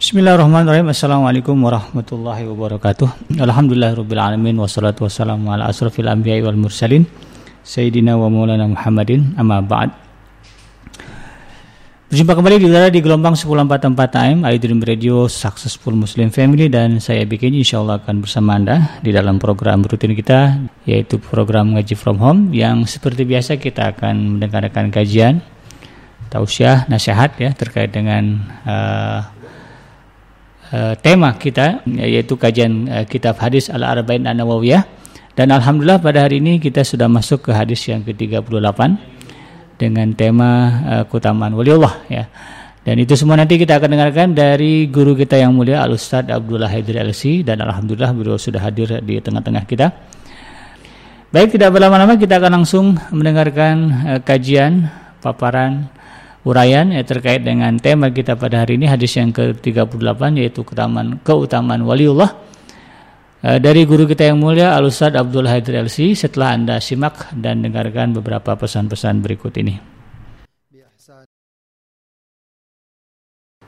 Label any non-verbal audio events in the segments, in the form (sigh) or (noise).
Bismillahirrahmanirrahim. Assalamualaikum warahmatullahi wabarakatuh. Alhamdulillahirabbil wassalatu wassalamu ala asrafil anbiya'i wal mursalin sayyidina wa maulana Muhammadin amma ba'd. Berjumpa kembali di udara di gelombang 1044 AM Dream Radio Successful Muslim Family dan saya bikin insya Allah akan bersama Anda di dalam program rutin kita yaitu program ngaji from home yang seperti biasa kita akan mendengarkan kajian tausiah nasihat ya terkait dengan uh, uh, tema kita yaitu kajian uh, kitab hadis Al-Arba'in An-Nawawiyah dan alhamdulillah pada hari ini kita sudah masuk ke hadis yang ke-38 dengan tema uh, keutamaan waliullah ya. Dan itu semua nanti kita akan dengarkan dari guru kita yang mulia Al Ustaz Abdullah Haidri LC dan alhamdulillah beliau sudah hadir di tengah-tengah kita. Baik, tidak berlama-lama kita akan langsung mendengarkan kajian paparan uraian ya terkait dengan tema kita pada hari ini hadis yang ke-38 yaitu keutamaan keutamaan waliullah e, dari guru kita yang mulia Al Ustaz Abdul Haidir LC setelah Anda simak dan dengarkan beberapa pesan-pesan berikut ini.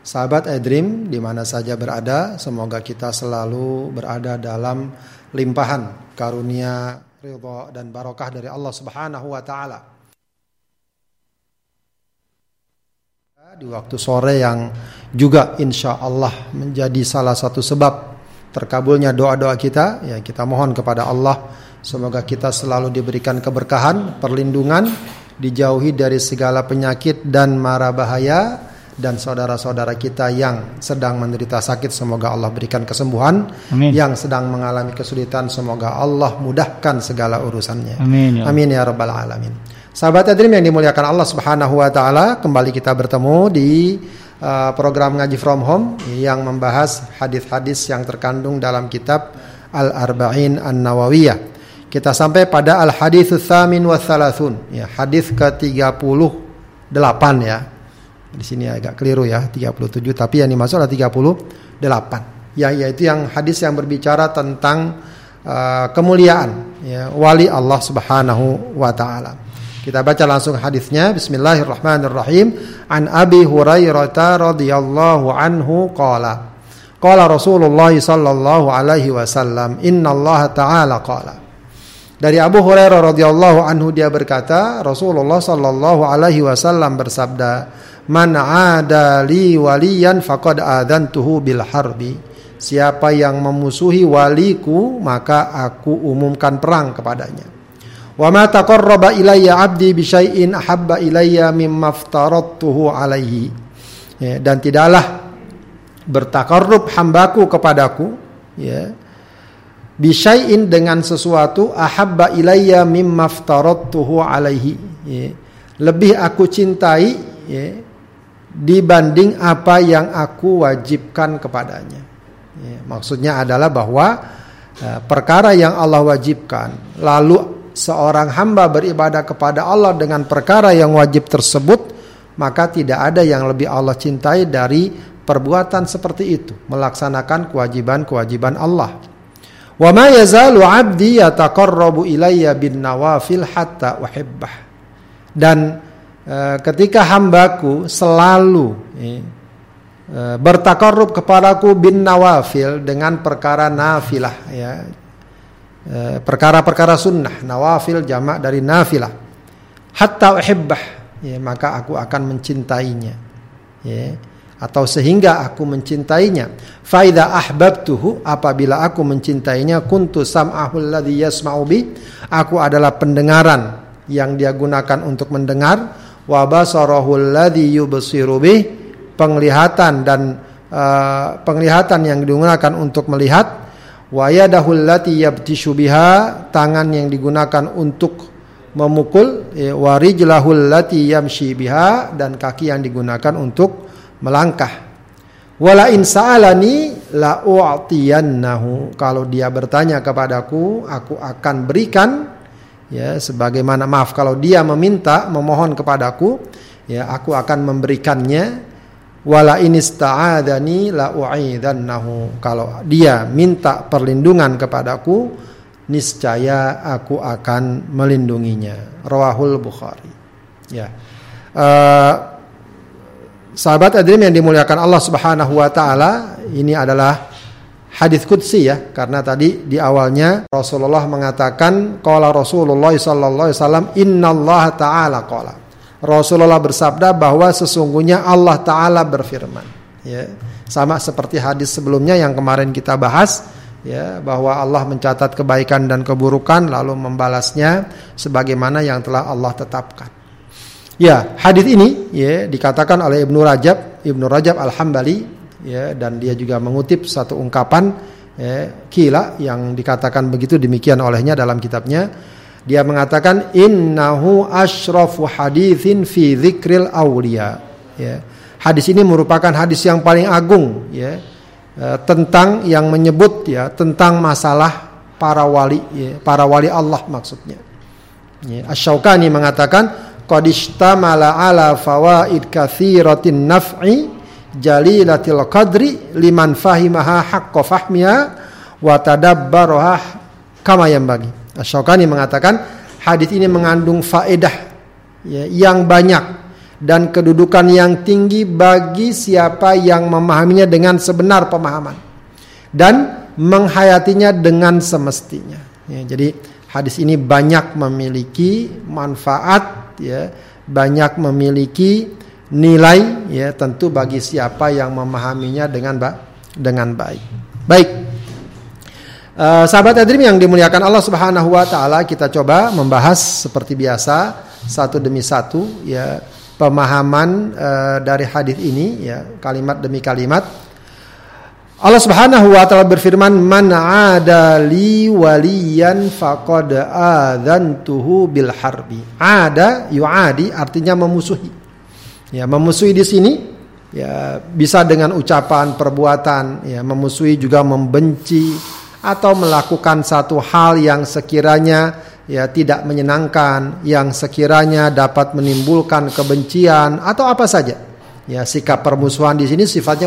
Sahabat Edrim di mana saja berada, semoga kita selalu berada dalam limpahan karunia, ridha dan barokah dari Allah Subhanahu wa taala. Di waktu sore yang juga insya Allah menjadi salah satu sebab terkabulnya doa-doa kita. Ya kita mohon kepada Allah semoga kita selalu diberikan keberkahan perlindungan dijauhi dari segala penyakit dan mara bahaya dan saudara-saudara kita yang sedang menderita sakit semoga Allah berikan kesembuhan. Amin. yang sedang mengalami kesulitan semoga Allah mudahkan segala urusannya. Amin ya, Amin ya rabbal alamin Sahabat Adrim yang dimuliakan Allah Subhanahu wa taala, kembali kita bertemu di uh, program ngaji from home yang membahas hadis-hadis yang terkandung dalam kitab Al-Arba'in An-Nawawiyah. Kita sampai pada al-hadits tsamin wa thalathun, ya, hadis ke-38 ya. Di sini agak keliru ya, 37 tapi yang dimaksud adalah 38. Ya, yaitu yang hadis yang berbicara tentang uh, kemuliaan ya, wali Allah Subhanahu wa taala. Kita baca langsung hadisnya. Bismillahirrahmanirrahim. An Abi Hurairah radhiyallahu anhu qala. Qala Rasulullah sallallahu alaihi wasallam, "Inna Allah ta'ala qala." Dari Abu Hurairah radhiyallahu anhu dia berkata, Rasulullah sallallahu alaihi wasallam bersabda, "Man 'ada li waliyan faqad adantuhu bil harbi." Siapa yang memusuhi waliku, maka aku umumkan perang kepadanya. Wa ma taqarraba ilayya 'abdi bi syai'in ahabba ilayya mimma aftaradtuhu alaihi. Ya, dan tidaklah bertakarrub hambaku kepadaku ya bisyai'in dengan sesuatu ahabba ilayya mimma aftaradtuhu alaihi ya. lebih aku cintai ya, dibanding apa yang aku wajibkan kepadanya ya, maksudnya adalah bahwa uh, perkara yang Allah wajibkan lalu seorang hamba beribadah kepada Allah dengan perkara yang wajib tersebut, maka tidak ada yang lebih Allah cintai dari perbuatan seperti itu, melaksanakan kewajiban-kewajiban Allah. Wa ma yazalu 'abdi yataqarrabu ilayya bin nawafil hatta uhibbah. Dan e, ketika hambaku selalu e, e, bertakarrub kepadaku bin nawafil dengan perkara nafilah ya perkara-perkara sunnah nawafil jamak dari nafilah. Hatta uhibbah. Ya, maka aku akan mencintainya. Ya atau sehingga aku mencintainya. Faida ahbabtuhu apabila aku mencintainya kuntu sam'ahu alladhi yasma'u bi aku adalah pendengaran yang dia gunakan untuk mendengar wa basarahu alladhi yubsiru bi penglihatan dan uh, penglihatan yang digunakan untuk melihat wa yadahul lati yabtishu tangan yang digunakan untuk memukul ya, wa rijlahul lati yamshi dan kaki yang digunakan untuk melangkah. Wala in sa'alani la u'tiyannahu. Kalau dia bertanya kepadaku aku akan berikan ya sebagaimana maaf kalau dia meminta memohon kepadaku ya aku akan memberikannya wala inista'adani la u'idannahu kalau dia minta perlindungan kepadaku niscaya aku akan melindunginya. Rawahul bukhari. Ya. Uh, sahabat hadirin yang dimuliakan Allah Subhanahu wa taala, ini adalah hadis qudsi ya, karena tadi di awalnya Rasulullah mengatakan qala Rasulullah sallallahu alaihi wasallam innallaha ta'ala qala. Rasulullah bersabda bahwa sesungguhnya Allah taala berfirman, ya. Sama seperti hadis sebelumnya yang kemarin kita bahas, ya, bahwa Allah mencatat kebaikan dan keburukan lalu membalasnya sebagaimana yang telah Allah tetapkan. Ya, hadis ini ya dikatakan oleh Ibnu Rajab, Ibnu Rajab Al-Hambali ya dan dia juga mengutip satu ungkapan ya, kila yang dikatakan begitu demikian olehnya dalam kitabnya dia mengatakan innahu asyrafu hadithin fi dzikril awliya. Ya. Hadis ini merupakan hadis yang paling agung ya. E, tentang yang menyebut ya tentang masalah para wali ya, para wali Allah maksudnya. Ya. Asy-Syaukani mengatakan qad istamala ala fawaid katsiratin naf'i jalilatil qadri liman fahimaha haqqa fahmiha wa tadabbaraha kama yang bagi. Asyokani mengatakan hadis ini mengandung faedah ya, yang banyak dan kedudukan yang tinggi bagi siapa yang memahaminya dengan sebenar pemahaman dan menghayatinya dengan semestinya. Ya, jadi hadis ini banyak memiliki manfaat ya, banyak memiliki nilai ya tentu bagi siapa yang memahaminya dengan ba dengan baik. Baik. Uh, sahabat Adrim yang dimuliakan Allah Subhanahu wa taala, kita coba membahas seperti biasa satu demi satu ya pemahaman uh, dari hadis ini ya kalimat demi kalimat. Allah Subhanahu wa taala berfirman, "Man 'ada li waliyan faqad adzantuhu bil harbi." Ada yu'adi artinya memusuhi. Ya, memusuhi di sini ya bisa dengan ucapan, perbuatan, ya memusuhi juga membenci atau melakukan satu hal yang sekiranya ya tidak menyenangkan, yang sekiranya dapat menimbulkan kebencian atau apa saja. Ya, sikap permusuhan di sini sifatnya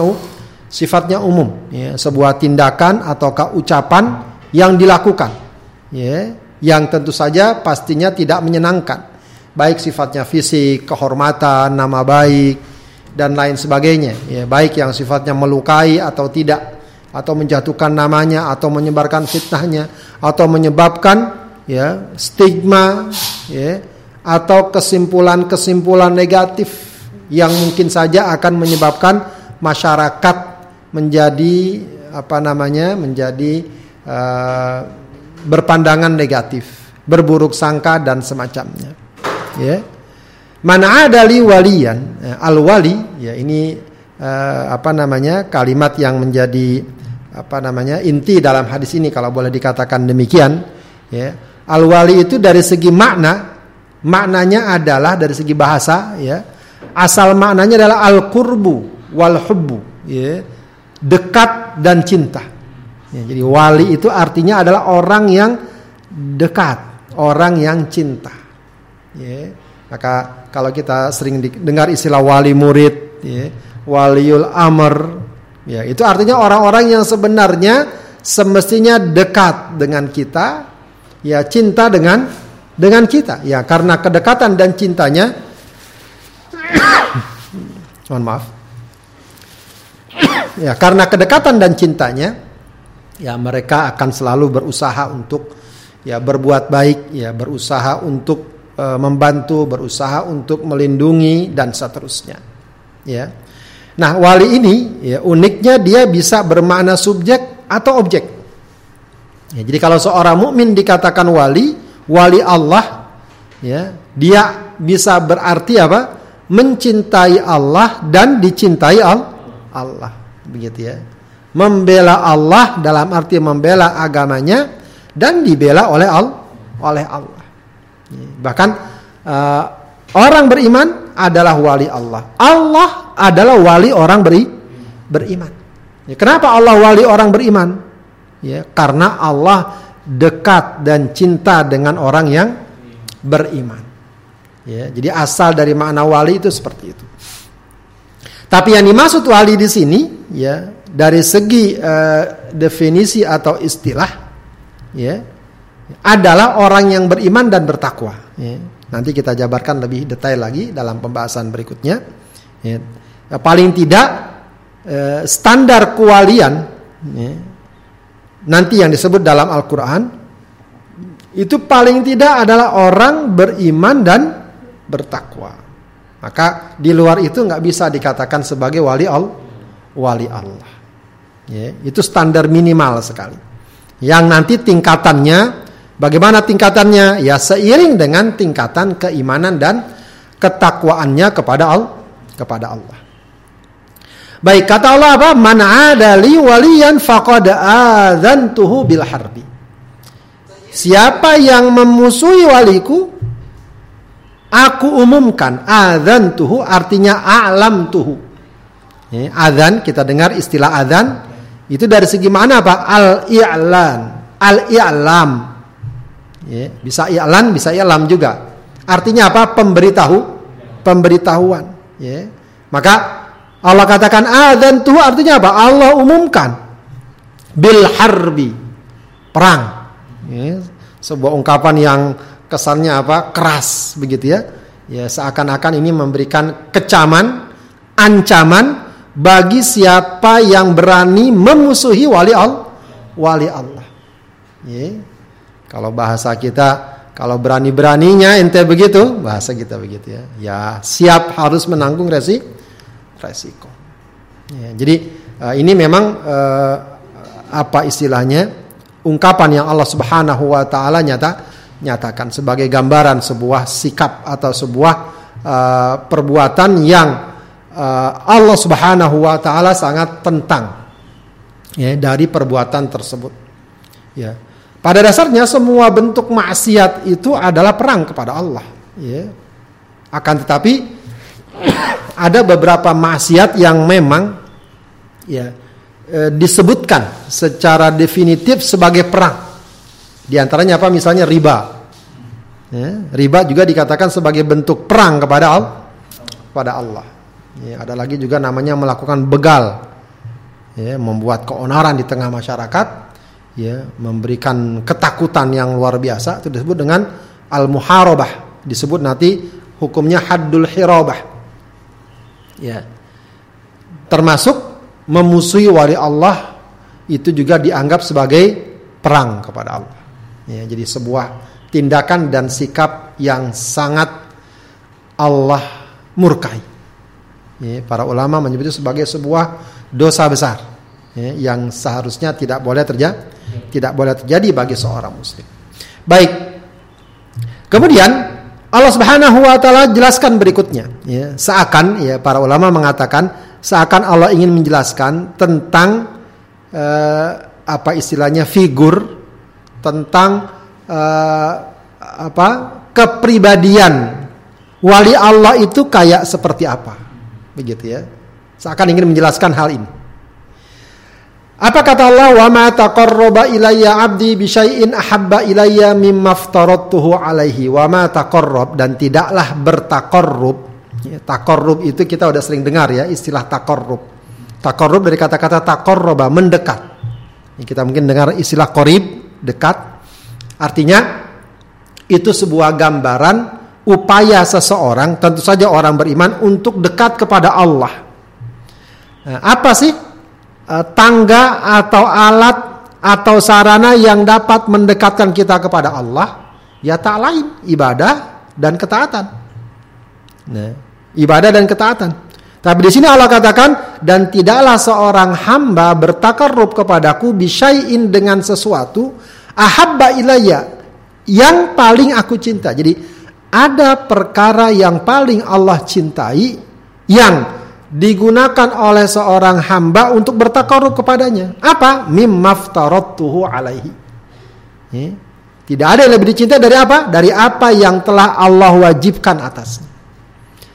sifatnya umum, ya, sebuah tindakan ataukah ucapan yang dilakukan. Ya, yang tentu saja pastinya tidak menyenangkan baik sifatnya fisik, kehormatan, nama baik dan lain sebagainya. Ya, baik yang sifatnya melukai atau tidak atau menjatuhkan namanya atau menyebarkan fitnahnya atau menyebabkan ya stigma ya atau kesimpulan-kesimpulan negatif yang mungkin saja akan menyebabkan masyarakat menjadi apa namanya menjadi uh, berpandangan negatif, berburuk sangka dan semacamnya ya. Mana ada li walian ya, al wali ya ini uh, apa namanya kalimat yang menjadi apa namanya inti dalam hadis ini kalau boleh dikatakan demikian ya. Al wali itu dari segi makna maknanya adalah dari segi bahasa ya. Asal maknanya adalah al kurbu wal hubbu ya. Dekat dan cinta. Ya, jadi wali itu artinya adalah orang yang dekat orang yang cinta Ya. Maka kalau kita sering dengar istilah wali murid, ya, waliul amr, ya itu artinya orang-orang yang sebenarnya semestinya dekat dengan kita, ya cinta dengan dengan kita, ya karena kedekatan dan cintanya. (coughs) mohon maaf. ya karena kedekatan dan cintanya, ya mereka akan selalu berusaha untuk ya berbuat baik, ya berusaha untuk E, membantu, berusaha untuk melindungi dan seterusnya. Ya. Nah, wali ini ya uniknya dia bisa bermakna subjek atau objek. Ya, jadi kalau seorang mukmin dikatakan wali, wali Allah, ya, dia bisa berarti apa? Mencintai Allah dan dicintai Allah, begitu ya. Membela Allah dalam arti membela agamanya dan dibela oleh Allah, oleh Allah. Bahkan uh, orang beriman adalah wali Allah. Allah adalah wali orang beri, beriman. Ya, kenapa Allah wali orang beriman? Ya, karena Allah dekat dan cinta dengan orang yang beriman. Ya, jadi asal dari makna wali itu seperti itu. Tapi yang dimaksud wali di sini, ya, dari segi uh, definisi atau istilah, ya, adalah orang yang beriman dan bertakwa. Ya. Nanti kita jabarkan lebih detail lagi dalam pembahasan berikutnya. Ya. ya, paling tidak eh, standar kewalian ya, nanti yang disebut dalam Al-Quran itu paling tidak adalah orang beriman dan bertakwa. Maka di luar itu nggak bisa dikatakan sebagai wali Allah. Wali Allah. Ya, itu standar minimal sekali. Yang nanti tingkatannya, bagaimana tingkatannya? Ya seiring dengan tingkatan keimanan dan ketakwaannya kepada Allah. Kepada Allah. Baik kata Allah apa? Man adali waliyan faqad adzantuhu bil harbi. Siapa yang memusuhi waliku, aku umumkan. Adzantuhu artinya a'lam tuhu. Ya, adzan kita dengar istilah adzan itu dari segi mana Pak? Al-i'lan, al-i'lam. Ya, bisa i'lan, bisa i'lam juga. Artinya apa? Pemberitahu, pemberitahuan. Ya. Maka Allah katakan adzan tuh artinya apa? Allah umumkan bil harbi perang. Ya, sebuah ungkapan yang kesannya apa? keras begitu ya. Ya seakan-akan ini memberikan kecaman, ancaman bagi siapa yang berani memusuhi wali Allah. Wali Allah. Ya. Kalau bahasa kita kalau berani-beraninya ente begitu, bahasa kita begitu ya. Ya, siap harus menanggung resiko resiko. Ya, jadi uh, ini memang uh, apa istilahnya ungkapan yang Allah Subhanahu Wa Taala nyata nyatakan sebagai gambaran sebuah sikap atau sebuah uh, perbuatan yang uh, Allah Subhanahu Wa Taala sangat tentang ya dari perbuatan tersebut. Ya. Pada dasarnya semua bentuk maksiat itu adalah perang kepada Allah. Ya. Akan tetapi (coughs) ada beberapa maksiat yang memang ya e, disebutkan secara definitif sebagai perang. Di antaranya apa? Misalnya riba. Ya, riba juga dikatakan sebagai bentuk perang kepada Allah. Pada Allah. Ya, ada lagi juga namanya melakukan begal, ya, membuat keonaran di tengah masyarakat, ya, memberikan ketakutan yang luar biasa. Itu disebut dengan al-muharabah. Disebut nanti hukumnya haddul hirabah Ya. Termasuk memusuhi wali Allah itu juga dianggap sebagai perang kepada Allah. Ya, jadi sebuah tindakan dan sikap yang sangat Allah murkai. Ya, para ulama menyebut itu sebagai sebuah dosa besar ya, yang seharusnya tidak boleh terjadi, tidak boleh terjadi bagi seorang muslim. Baik. Kemudian Allah Subhanahu wa taala jelaskan berikutnya ya, seakan ya para ulama mengatakan seakan Allah ingin menjelaskan tentang uh, apa istilahnya figur tentang uh, apa kepribadian wali Allah itu kayak seperti apa begitu ya seakan ingin menjelaskan hal ini apa kata Allah? Wa ma taqarraba ilayya 'abdi bi syai'in ahabba ilayya mimma aftaradtuhu alaihi. Wa ma taqarrab dan tidaklah bertaqarrub. Ya, itu kita udah sering dengar ya istilah taqarrub. Taqarrub dari kata-kata taqarraba, mendekat. Ya, kita mungkin dengar istilah qarib, dekat. Artinya itu sebuah gambaran upaya seseorang, tentu saja orang beriman untuk dekat kepada Allah. Nah, apa sih Eh, tangga atau alat atau sarana yang dapat mendekatkan kita kepada Allah ya tak lain ibadah dan ketaatan. Nah, ibadah dan ketaatan. Tapi di sini Allah katakan dan tidaklah seorang hamba bertakarrub kepadaku bisyai'in dengan sesuatu ahabba ilayya yang paling aku cinta. Jadi ada perkara yang paling Allah cintai yang digunakan oleh seorang hamba untuk bertakarub kepadanya. Apa? Mimmaftaratuhu alaihi. Ya. Tidak ada yang lebih dicintai dari apa? Dari apa yang telah Allah wajibkan atasnya.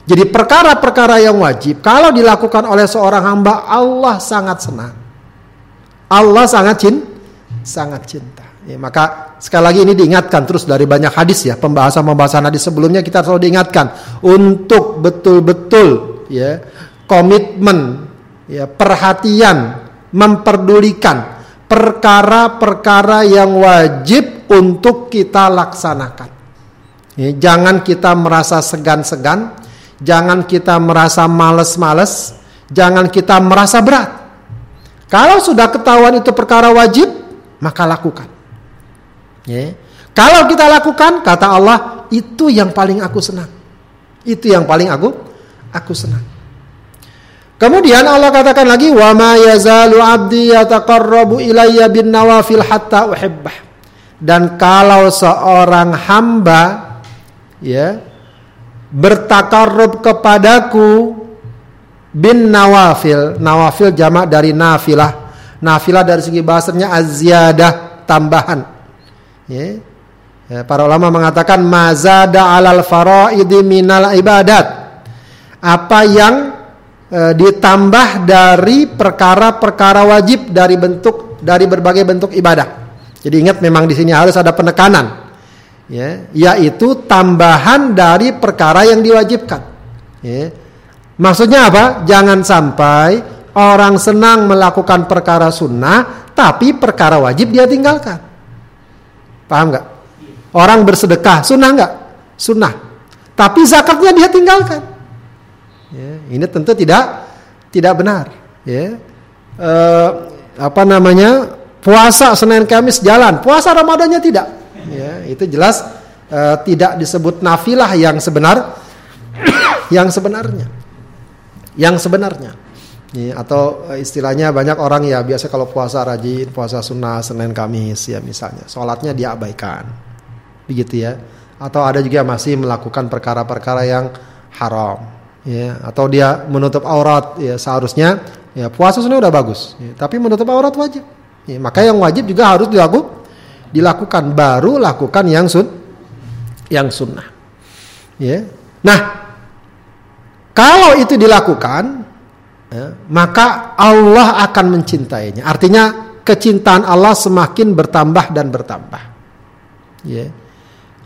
Jadi perkara-perkara yang wajib kalau dilakukan oleh seorang hamba Allah sangat senang. Allah sangat cinta, sangat cinta. Ya, maka sekali lagi ini diingatkan terus dari banyak hadis ya pembahasan-pembahasan hadis sebelumnya kita selalu diingatkan untuk betul-betul ya komitmen, ya, perhatian, memperdulikan perkara-perkara yang wajib untuk kita laksanakan. Ya, jangan kita merasa segan-segan, jangan kita merasa males-males, Jangan kita merasa berat. Kalau sudah ketahuan itu perkara wajib, maka lakukan. Ya. Kalau kita lakukan, kata Allah, itu yang paling aku senang. Itu yang paling aku aku senang. Kemudian Allah katakan lagi, "Wa ma yazalu 'abdi yataqarrabu ilayya bin nawafil hatta uhibbah." Dan kalau seorang hamba ya bertakarrub kepadaku bin nawafil, nawafil jamak dari nafilah. Nafilah dari segi bahasanya aziyadah, tambahan. Ya. ya para ulama mengatakan mazada alal faraidi minal ibadat. Apa yang e, ditambah dari perkara-perkara wajib dari bentuk dari berbagai bentuk ibadah. Jadi ingat memang di sini harus ada penekanan. Ya, yaitu tambahan dari perkara yang diwajibkan. Ya. Maksudnya apa? Jangan sampai orang senang melakukan perkara sunnah, tapi perkara wajib dia tinggalkan. Paham nggak? Orang bersedekah, sunnah nggak? Sunnah. Tapi zakatnya dia tinggalkan. Ini tentu tidak tidak benar. Ya, e, apa namanya puasa Senin Kamis jalan, puasa Ramadannya tidak. Ya, itu jelas e, tidak disebut nafilah yang sebenar, (coughs) yang sebenarnya, yang sebenarnya. Ya, atau istilahnya banyak orang ya biasa kalau puasa rajin, puasa sunnah Senin Kamis ya misalnya, sholatnya diabaikan, begitu ya. Atau ada juga masih melakukan perkara-perkara yang haram ya atau dia menutup aurat ya seharusnya ya puasa sebenarnya udah bagus ya, tapi menutup aurat wajib. Ya, maka yang wajib juga harus dilakukan dilakukan baru lakukan yang sun yang sunnah. Ya nah kalau itu dilakukan ya, maka Allah akan mencintainya. Artinya kecintaan Allah semakin bertambah dan bertambah. Ya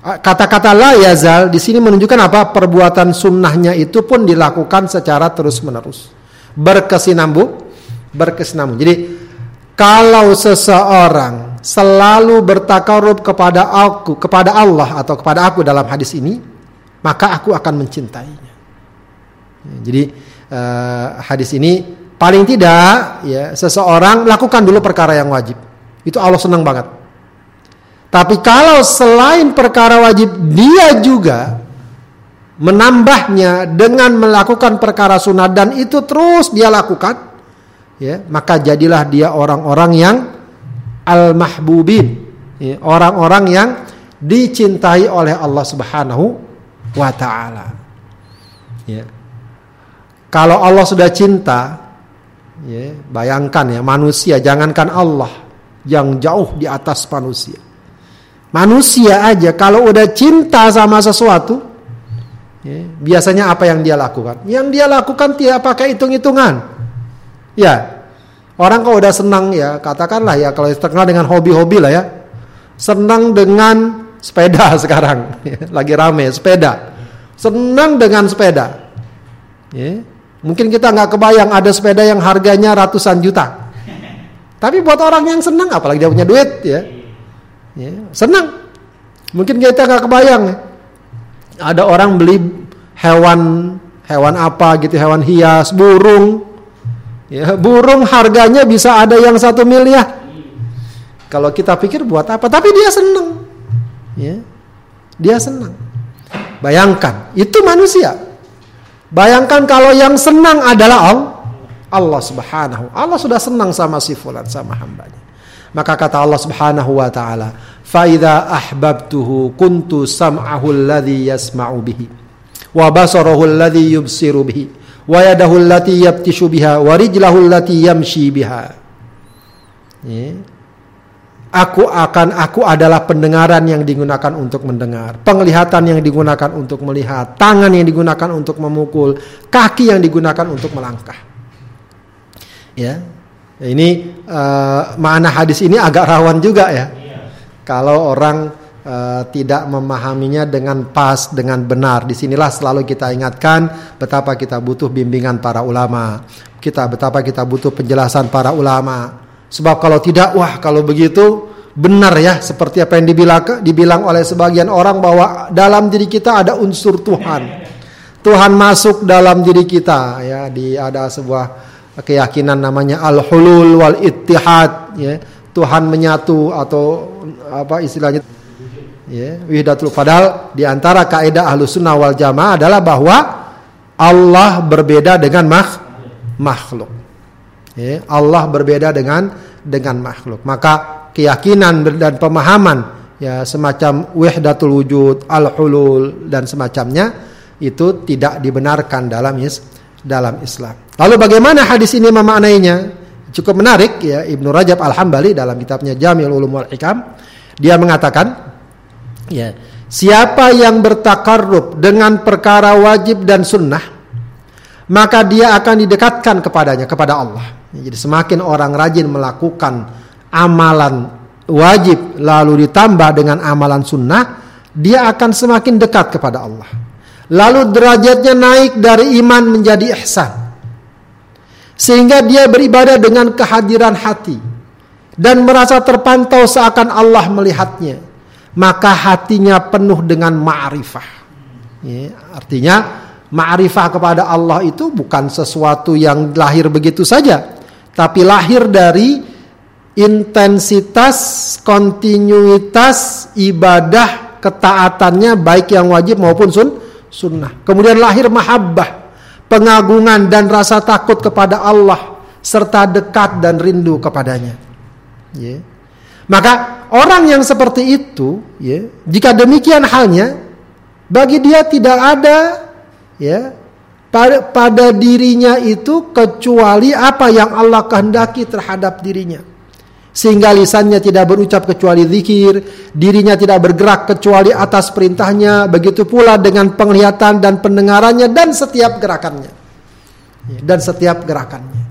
Kata-kata la yazal di sini menunjukkan apa? Perbuatan sunnahnya itu pun dilakukan secara terus-menerus. Berkesinambung, berkesinambung. Jadi kalau seseorang selalu bertakarub kepada aku, kepada Allah atau kepada aku dalam hadis ini, maka aku akan mencintainya. Jadi uh, hadis ini paling tidak ya seseorang lakukan dulu perkara yang wajib. Itu Allah senang banget. Tapi kalau selain perkara wajib dia juga menambahnya dengan melakukan perkara sunat dan itu terus dia lakukan, ya maka jadilah dia orang-orang yang al mahbubin, ya, orang-orang yang dicintai oleh Allah Subhanahu wa taala. Ya. Kalau Allah sudah cinta, ya, bayangkan ya manusia, jangankan Allah yang jauh di atas manusia. Manusia aja kalau udah cinta sama sesuatu, ya, biasanya apa yang dia lakukan? Yang dia lakukan tidak pakai hitung-hitungan. Ya, orang kalau udah senang ya, katakanlah ya kalau terkenal dengan hobi-hobi lah ya, senang dengan sepeda (laughs) sekarang, ya, lagi rame sepeda, senang dengan sepeda. Ya, mungkin kita nggak kebayang ada sepeda yang harganya ratusan juta. Tapi buat orang yang senang, apalagi dia punya duit ya, Ya, senang. Mungkin kita nggak kebayang ya. Ada orang beli hewan hewan apa gitu, hewan hias, burung. Ya, burung harganya bisa ada yang satu miliar. Kalau kita pikir buat apa? Tapi dia senang. Ya, dia senang. Bayangkan, itu manusia. Bayangkan kalau yang senang adalah Allah. Allah Subhanahu. Allah sudah senang sama si fulan sama hambanya. Maka kata Allah Subhanahu wa taala, "Fa idza ahbabtuhu kuntu sam'ahu alladhi yasma'u bihi wa basarahu alladhi yubsiru bihi wa yadahu allati yabtishu biha wa rijlahu allati yamshi biha." Ya. Aku akan aku adalah pendengaran yang digunakan untuk mendengar, penglihatan yang digunakan untuk melihat, tangan yang digunakan untuk memukul, kaki yang digunakan untuk melangkah. Ya, ini uh, makna hadis ini agak rawan juga ya. Kalau orang uh, tidak memahaminya dengan pas, dengan benar. Di sinilah selalu kita ingatkan betapa kita butuh bimbingan para ulama. Kita betapa kita butuh penjelasan para ulama. Sebab kalau tidak, wah kalau begitu benar ya seperti apa yang dibilang dibilang oleh sebagian orang bahwa dalam diri kita ada unsur Tuhan. (laughs) Tuhan masuk dalam diri kita ya di ada sebuah keyakinan namanya al-hulul wal ittihad ya. Tuhan menyatu atau apa istilahnya ya wihdatul padahal di antara kaidah ahlus sunnah wal jamaah adalah bahwa Allah berbeda dengan makh makhluk. Ya, Allah berbeda dengan dengan makhluk. Maka keyakinan dan pemahaman ya semacam wihdatul wujud al-hulul dan semacamnya itu tidak dibenarkan dalam is dalam Islam. Lalu bagaimana hadis ini memaknainya? Cukup menarik ya. Ibnu Rajab Al-Hambali dalam kitabnya Jamil Ulum wal Hikam dia mengatakan ya siapa yang bertakarrub dengan perkara wajib dan sunnah maka dia akan didekatkan kepadanya kepada Allah. Jadi semakin orang rajin melakukan amalan wajib lalu ditambah dengan amalan sunnah dia akan semakin dekat kepada Allah lalu derajatnya naik dari iman menjadi ihsan. Sehingga dia beribadah dengan kehadiran hati. Dan merasa terpantau seakan Allah melihatnya. Maka hatinya penuh dengan ma'rifah. Ya, artinya ma'rifah kepada Allah itu bukan sesuatu yang lahir begitu saja. Tapi lahir dari intensitas kontinuitas ibadah ketaatannya baik yang wajib maupun sun, sunnah kemudian lahir mahabbah pengagungan dan rasa takut kepada Allah serta dekat dan rindu kepadanya. Ya. Maka orang yang seperti itu, ya, jika demikian halnya, bagi dia tidak ada, ya, pada, pada dirinya itu kecuali apa yang Allah kehendaki terhadap dirinya sehingga lisannya tidak berucap kecuali zikir, dirinya tidak bergerak kecuali atas perintahnya, begitu pula dengan penglihatan dan pendengarannya dan setiap gerakannya. Ya, dan setiap gerakannya.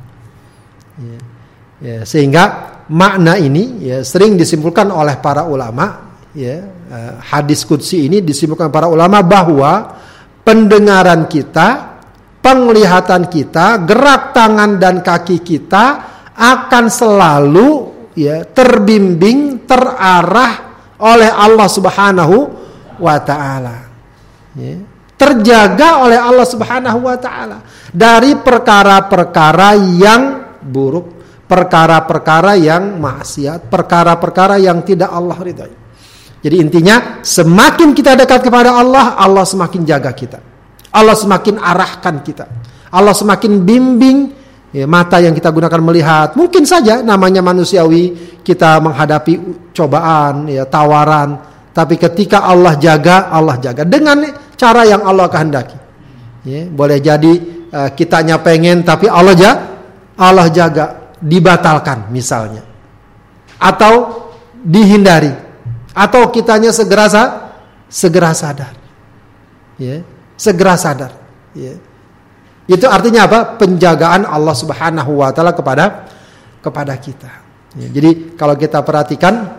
Ya, ya, sehingga makna ini sering disimpulkan oleh para ulama, eh, hadis kudsi ini disimpulkan para ulama bahwa pendengaran kita, penglihatan kita, gerak tangan dan kaki kita akan selalu ya terbimbing terarah oleh Allah Subhanahu wa taala. Ya, terjaga oleh Allah Subhanahu wa taala dari perkara-perkara yang buruk, perkara-perkara yang maksiat, perkara-perkara yang tidak Allah ridhai. Jadi intinya semakin kita dekat kepada Allah, Allah semakin jaga kita. Allah semakin arahkan kita. Allah semakin bimbing ya, mata yang kita gunakan melihat. Mungkin saja namanya manusiawi kita menghadapi cobaan, ya, tawaran. Tapi ketika Allah jaga, Allah jaga dengan cara yang Allah kehendaki. Ya, boleh jadi uh, kitanya pengen tapi Allah jaga, Allah jaga dibatalkan misalnya. Atau dihindari. Atau kitanya segera segera sadar. Ya, segera sadar. Ya. Itu artinya apa? Penjagaan Allah Subhanahu wa taala kepada kepada kita. Ya, jadi kalau kita perhatikan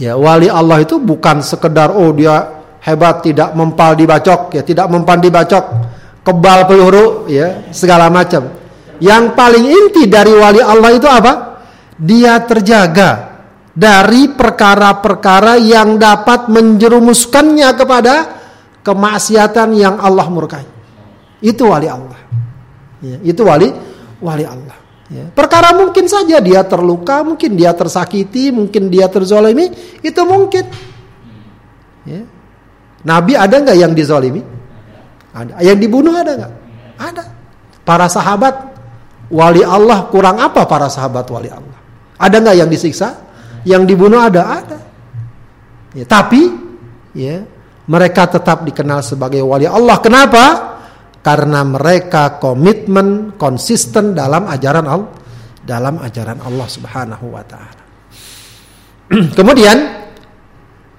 ya wali Allah itu bukan sekedar oh dia hebat tidak mempal dibacok ya, tidak mempan dibacok, kebal peluru ya, segala macam. Yang paling inti dari wali Allah itu apa? Dia terjaga dari perkara-perkara yang dapat menjerumuskannya kepada kemaksiatan yang Allah murkai. Itu wali Allah. Ya, itu wali wali Allah. Ya. Perkara mungkin saja dia terluka, mungkin dia tersakiti, mungkin dia terzolimi, itu mungkin. Ya. Nabi ada nggak yang dizolimi? Ada. Yang dibunuh ada nggak? Ada. Para sahabat wali Allah kurang apa para sahabat wali Allah? Ada nggak yang disiksa? Yang dibunuh ada, ada. Ya, tapi ya mereka tetap dikenal sebagai wali Allah. Kenapa? Karena mereka komitmen konsisten dalam ajaran Allah dalam ajaran Allah Subhanahu wa taala. (clears throat) Kemudian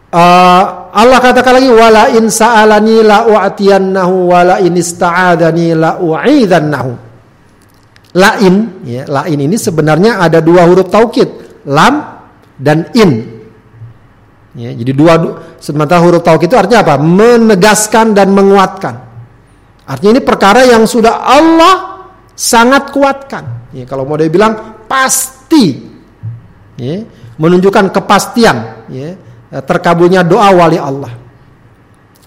uh, Allah katakan lagi wala in sa'alani la u'tiyannahu wala in ista'adani la u'idhannahu. Lain ya, lain ini sebenarnya ada dua huruf taukid, lam dan in. Ya, jadi dua sementara huruf taukid itu artinya apa? Menegaskan dan menguatkan. Artinya ini perkara yang sudah Allah sangat kuatkan. Ya, kalau mau dia bilang pasti, ya, menunjukkan kepastian, ya, terkabulnya doa wali Allah.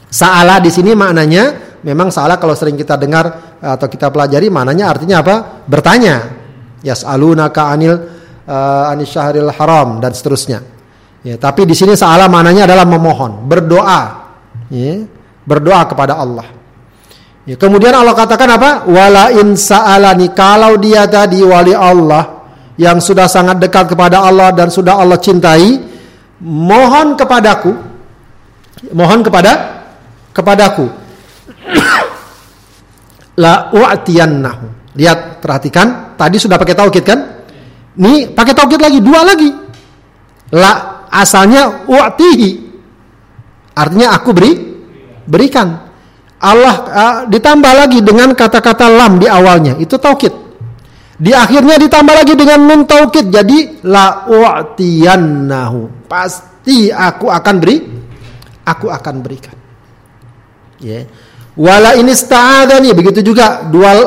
Saala di sini maknanya memang salah kalau sering kita dengar atau kita pelajari mananya artinya apa? Bertanya. Yas'alunaka anil uh, anis syahril haram dan seterusnya. Ya, tapi di sini salah mananya adalah memohon, berdoa. Ya, berdoa kepada Allah. Ya, kemudian Allah katakan apa? Wala in sa'alani kalau dia tadi wali Allah yang sudah sangat dekat kepada Allah dan sudah Allah cintai, mohon kepadaku, mohon kepada kepadaku. (coughs) La u'tiyannahu. Lihat, perhatikan, tadi sudah pakai taukid kan? Ini pakai taukid lagi, dua lagi. La asalnya u'tihi. Artinya aku beri berikan. Allah uh, ditambah lagi dengan kata-kata lam di awalnya, itu taukid. Di akhirnya ditambah lagi dengan nun taukid jadi la u'tiyannahu. Pasti aku akan beri aku akan berikan. Ya. Yeah. Wala in ista'adani begitu juga dua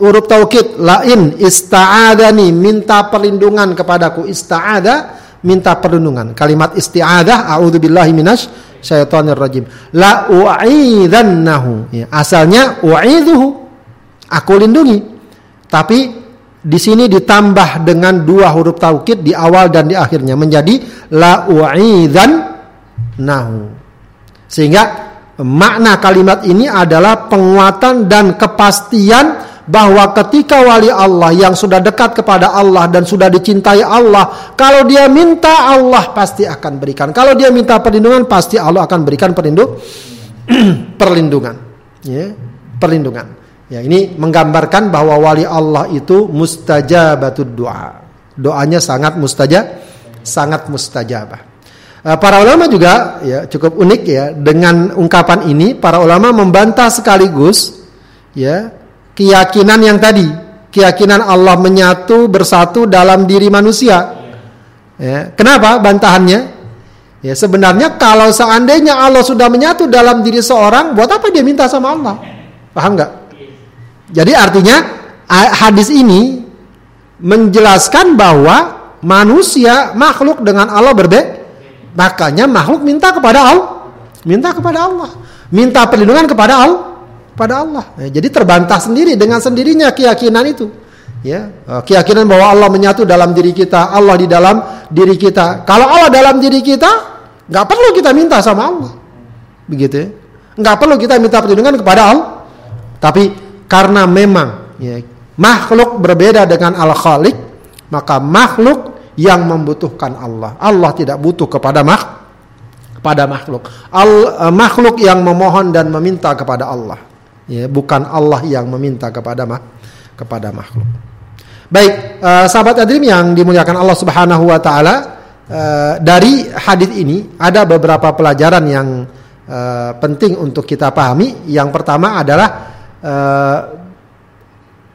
huruf taukid lain ista'adani minta perlindungan kepadaku ista'ada minta perlindungan. Kalimat isti'adah a'udzubillahi minasy syaitonir rajim. La u'idhannahu. Ya, asalnya u'idhuhu. Aku lindungi. Tapi di sini ditambah dengan dua huruf taukid di awal dan di akhirnya menjadi la u'idzan nahu. Sehingga makna kalimat ini adalah penguatan dan kepastian bahwa ketika wali Allah yang sudah dekat kepada Allah dan sudah dicintai Allah, kalau dia minta Allah pasti akan berikan. Kalau dia minta perlindungan pasti Allah akan berikan perlindung (clears throat) perlindungan. Ya, perlindungan. Ya, ini menggambarkan bahwa wali Allah itu mustajabatud doa. Doanya sangat mustajab, sangat mustajabah. Eh, para ulama juga ya cukup unik ya dengan ungkapan ini para ulama membantah sekaligus ya keyakinan yang tadi, keyakinan Allah menyatu bersatu dalam diri manusia. Ya, kenapa bantahannya? Ya sebenarnya kalau seandainya Allah sudah menyatu dalam diri seorang, buat apa dia minta sama Allah? Paham nggak? Jadi artinya hadis ini menjelaskan bahwa manusia makhluk dengan Allah berbeda. Makanya makhluk minta kepada Allah, minta kepada Allah, minta perlindungan kepada Allah, pada Allah. Ya, jadi terbantah sendiri dengan sendirinya keyakinan itu. Ya, eh, keyakinan bahwa Allah menyatu dalam diri kita, Allah di dalam diri kita. Kalau Allah dalam diri kita, nggak perlu kita minta sama Allah, begitu. Ya? Perlu kita minta perlindungan kepada Allah. Tapi karena memang ya, makhluk berbeda dengan al khaliq maka makhluk yang membutuhkan Allah Allah tidak butuh kepada mak pada makhluk al uh, makhluk yang memohon dan meminta kepada Allah ya bukan Allah yang meminta kepada mak kepada makhluk baik uh, sahabat adrim yang dimuliakan Allah Subhanahu wa taala uh, dari hadis ini ada beberapa pelajaran yang uh, penting untuk kita pahami yang pertama adalah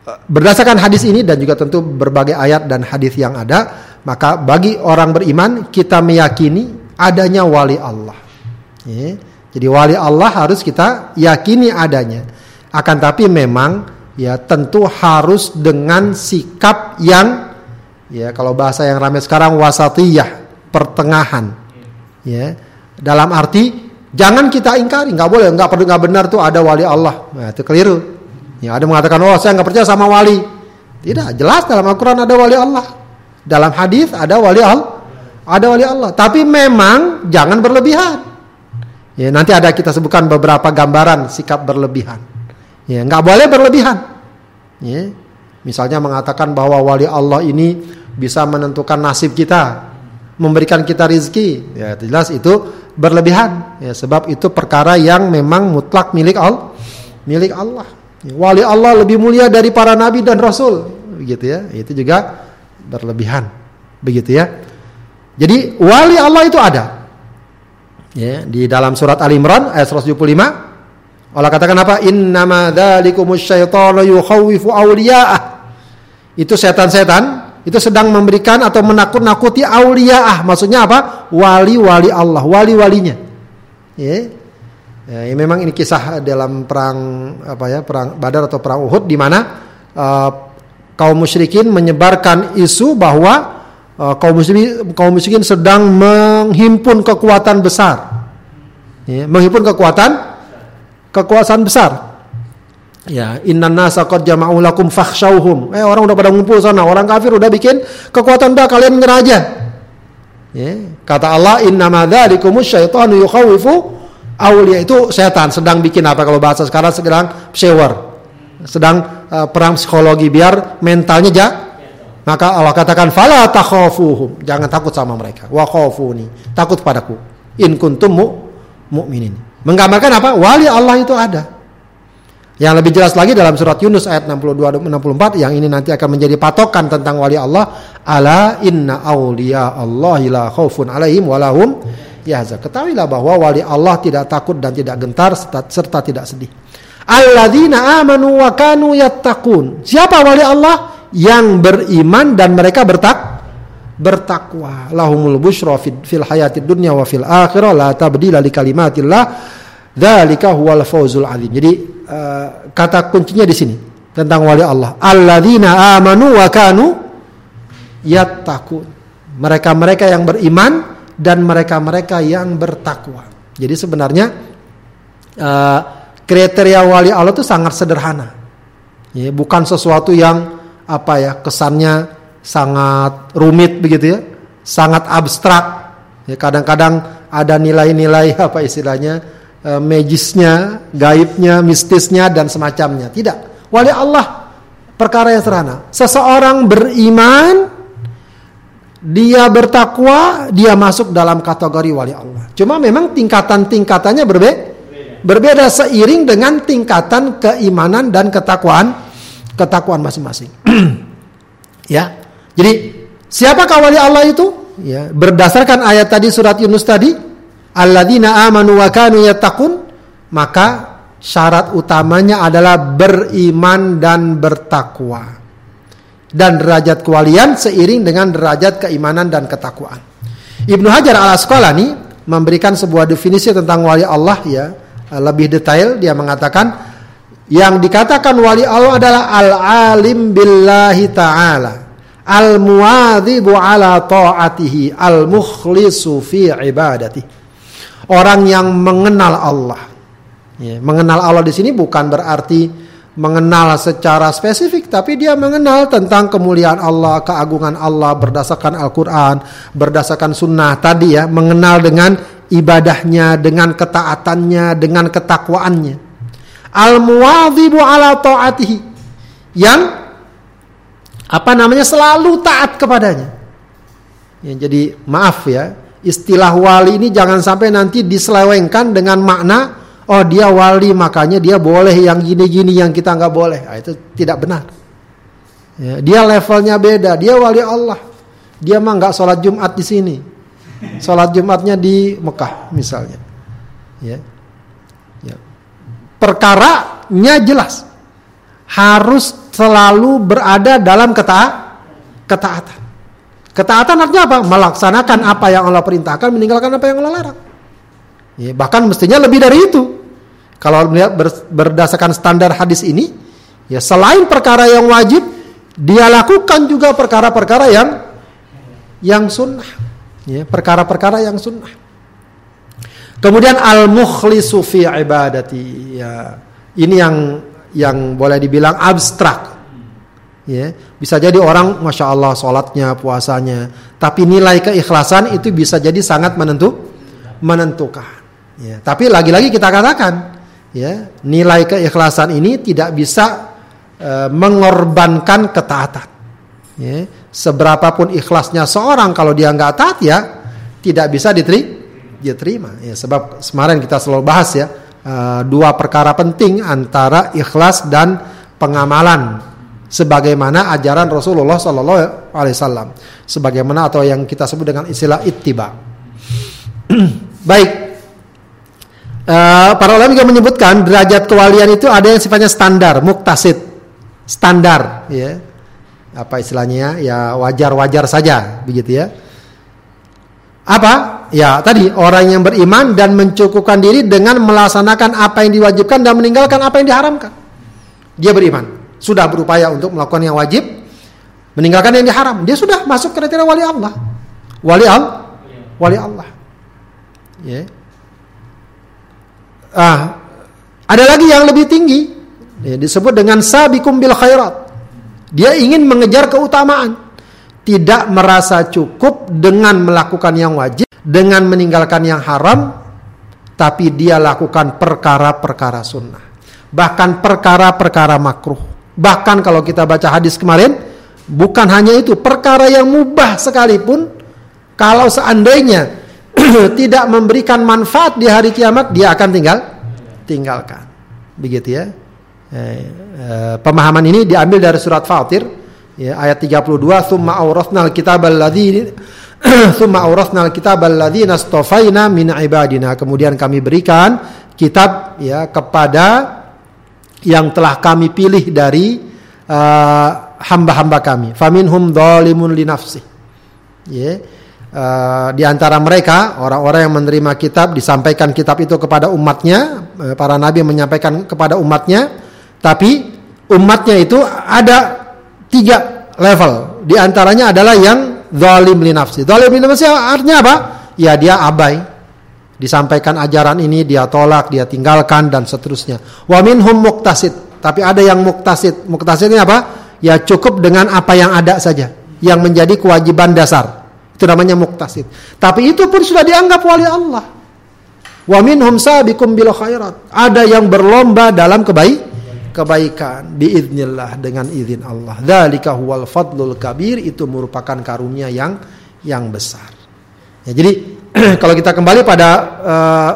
Eh, berdasarkan hadis ini dan juga tentu berbagai ayat dan hadis yang ada, maka bagi orang beriman kita meyakini adanya wali Allah. Ya. Jadi wali Allah harus kita yakini adanya. Akan tapi memang ya tentu harus dengan sikap yang ya kalau bahasa yang ramai sekarang wasatiyah, pertengahan. Ya. Dalam arti Jangan kita ingkari, nggak boleh, nggak perlu nggak benar tuh ada wali Allah. Nah, itu keliru. Ya ada mengatakan, oh saya nggak percaya sama wali. Tidak, jelas dalam Al-Quran ada wali Allah. Dalam hadis ada wali Allah. Ada wali Allah. Tapi memang jangan berlebihan. Ya, nanti ada kita sebutkan beberapa gambaran sikap berlebihan. Ya, nggak boleh berlebihan. Ya, misalnya mengatakan bahwa wali Allah ini bisa menentukan nasib kita, memberikan kita rizki. Ya, jelas itu berlebihan. Ya sebab itu perkara yang memang mutlak milik Allah milik Allah. Wali Allah lebih mulia dari para nabi dan rasul. Begitu ya itu juga berlebihan. Begitu ya. Jadi wali Allah itu ada. Ya di dalam surat Al Imran ayat 175 Allah katakan apa? Innama syaitanu yukhawwifu awliya'ah. Itu setan-setan itu sedang memberikan atau menakut-nakuti auliaah maksudnya apa? Wali-wali Allah wali-walinya. Ya. ya memang ini kisah dalam perang apa ya perang Badar atau perang Uhud di mana uh, kaum musyrikin menyebarkan isu bahwa uh, kaum kaum musyrikin sedang menghimpun kekuatan besar. Ya, menghimpun kekuatan kekuasaan besar Ya, innan nasa qad jama'u lakum fakhshawhum. Eh orang udah pada ngumpul sana, orang kafir udah bikin kekuatan dah kalian menyerah aja. Ya, kata Allah innama dzalikumus syaitanu yukhawifu awliya itu setan sedang bikin apa kalau bahasa sekarang sedang sewer. Sedang uh, perang psikologi biar mentalnya ja maka Allah katakan fala takhafuhum. Jangan takut sama mereka. Wa khafuni. Takut padaku. In kuntum mu'minin. Menggambarkan apa? Wali Allah itu ada. Yang lebih jelas lagi dalam surat Yunus ayat 62 64 yang ini nanti akan menjadi patokan tentang wali Allah. Ala inna awliya Allah la khaufun alaihim walahum yahzan. Ketahuilah bahwa wali Allah tidak takut dan tidak gentar serta, serta tidak sedih. Alladzina amanu wa kanu yattaqun. Siapa wali Allah? Yang beriman dan mereka bertak bertakwa. Lahumul busyra fil hayatid dunya wa fil akhirah la tabdila li kalimatillah. Dzalika huwal fawzul azim. Jadi uh, kata kuncinya di sini tentang wali Allah. Alladzina amanu wa kanu yattaqun. Mereka-mereka yang beriman dan mereka-mereka yang bertakwa. Jadi sebenarnya uh, kriteria wali Allah itu sangat sederhana. Ya, bukan sesuatu yang apa ya kesannya sangat rumit begitu ya, sangat abstrak. Ya, kadang-kadang ada nilai-nilai (laughs) apa istilahnya e, magisnya, gaibnya, mistisnya dan semacamnya. Tidak. Wali Allah perkara yang sederhana. Seseorang beriman, dia bertakwa, dia masuk dalam kategori wali Allah. Cuma memang tingkatan-tingkatannya berbeda. Berbeda seiring dengan tingkatan keimanan dan ketakwaan ketakwaan masing-masing. (clears throat) ya. Jadi siapakah wali Allah itu? Ya, berdasarkan ayat tadi surat Yunus tadi, alladzina amanu wa kanu maka syarat utamanya adalah beriman dan bertakwa dan derajat kewalian seiring dengan derajat keimanan dan ketakwaan. Ibnu Hajar al Asqalani memberikan sebuah definisi tentang wali Allah ya lebih detail dia mengatakan yang dikatakan wali Allah adalah al-alim billahi ta'ala al-muwadhibu ala ta'atihi al-mukhlisu fi ibadatihi orang yang mengenal Allah. Ya, mengenal Allah di sini bukan berarti mengenal secara spesifik, tapi dia mengenal tentang kemuliaan Allah, keagungan Allah berdasarkan Al-Quran, berdasarkan Sunnah tadi ya, mengenal dengan ibadahnya, dengan ketaatannya, dengan ketakwaannya. Al-muwadhibu ala ta'atihi yang apa namanya? Selalu taat kepadanya. Ya, jadi maaf ya, istilah wali ini jangan sampai nanti diselewengkan dengan makna oh dia wali makanya dia boleh yang gini-gini yang kita nggak boleh. Nah, itu tidak benar. Ya, dia levelnya beda. Dia wali Allah. Dia mah nggak sholat Jumat di sini. Sholat Jumatnya di Mekah misalnya. Ya, ya. perkaranya jelas. Harus selalu berada dalam keta ketaatan Ketaatan artinya apa? Melaksanakan apa yang Allah perintahkan, meninggalkan apa yang Allah larang. Ya, bahkan mestinya lebih dari itu. Kalau melihat berdasarkan standar hadis ini, ya selain perkara yang wajib, dia lakukan juga perkara-perkara yang yang sunnah. Ya, perkara-perkara yang sunnah. Kemudian al-mukhlisu fi ibadati. Ya, ini yang yang boleh dibilang abstrak. Ya, bisa jadi orang masya Allah sholatnya, puasanya, tapi nilai keikhlasan itu bisa jadi sangat menentu, menentukan. Ya, tapi lagi-lagi kita katakan, ya nilai keikhlasan ini tidak bisa e, mengorbankan ketaatan. Ya, seberapapun ikhlasnya seorang kalau dia nggak taat ya tidak bisa. Diterima. Ya, sebab kemarin kita selalu bahas ya e, dua perkara penting antara ikhlas dan pengamalan. Sebagaimana ajaran Rasulullah Sallallahu Alaihi Wasallam, sebagaimana atau yang kita sebut dengan istilah ittiba. (clears throat) Baik, uh, para ulama juga menyebutkan derajat kewalian itu ada yang sifatnya standar, muktasid, standar, ya, apa istilahnya? Ya wajar-wajar saja, begitu ya. Apa? Ya tadi orang yang beriman dan mencukupkan diri dengan melaksanakan apa yang diwajibkan dan meninggalkan apa yang diharamkan. Dia beriman sudah berupaya untuk melakukan yang wajib, meninggalkan yang diharam, dia sudah masuk kriteria wali Allah. Wali Allah, wali Allah. Ya. Ah, ada lagi yang lebih tinggi, Ya, disebut dengan sabikum bil khairat. Dia ingin mengejar keutamaan. Tidak merasa cukup dengan melakukan yang wajib, dengan meninggalkan yang haram, tapi dia lakukan perkara-perkara sunnah. Bahkan perkara-perkara makruh. Bahkan kalau kita baca hadis kemarin, bukan hanya itu, perkara yang mubah sekalipun, kalau seandainya (clears throat) tidak memberikan manfaat di hari kiamat, dia akan tinggal tinggalkan. Begitu ya. Eh, eh, pemahaman ini diambil dari surat Fatir ya, ayat 32 summa awrathnal kitabal ladzi summa (clears throat) awrathnal kitabal ladzina astafaina min ibadina. Kemudian kami berikan kitab ya kepada yang telah kami pilih dari uh, hamba-hamba kami. Faminhum dzalimun li nafsi ya uh, di antara mereka orang-orang yang menerima kitab disampaikan kitab itu kepada umatnya para nabi menyampaikan kepada umatnya tapi umatnya itu ada tiga level. Di antaranya adalah yang zalim li nafsi. Zalim li nafsi artinya apa? Ya dia abai. Disampaikan ajaran ini dia tolak, dia tinggalkan dan seterusnya. Wa minhum muktasid. Tapi ada yang muktasid. Muktasid ini apa? Ya cukup dengan apa yang ada saja. Yang menjadi kewajiban dasar. Itu namanya muktasid. Tapi itu pun sudah dianggap wali Allah. Wa minhum sabikum bil khairat. Ada yang berlomba dalam kebaikan kebaikan biiznillah dengan izin Allah. Dzalika huwal fadlul kabir itu merupakan karunia yang yang besar. Ya, jadi (clears throat) kalau kita kembali pada uh,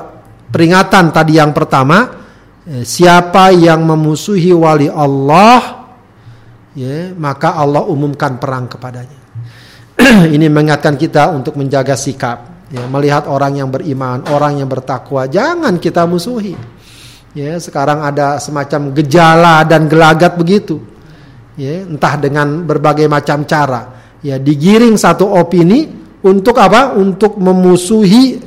peringatan tadi yang pertama, eh, siapa yang memusuhi wali Allah, ya, maka Allah umumkan perang kepadanya. (clears throat) Ini mengingatkan kita untuk menjaga sikap, ya, melihat orang yang beriman, orang yang bertakwa, jangan kita musuhi. Ya, sekarang ada semacam gejala dan gelagat begitu. Ya, entah dengan berbagai macam cara. Ya, digiring satu opini untuk apa? Untuk memusuhi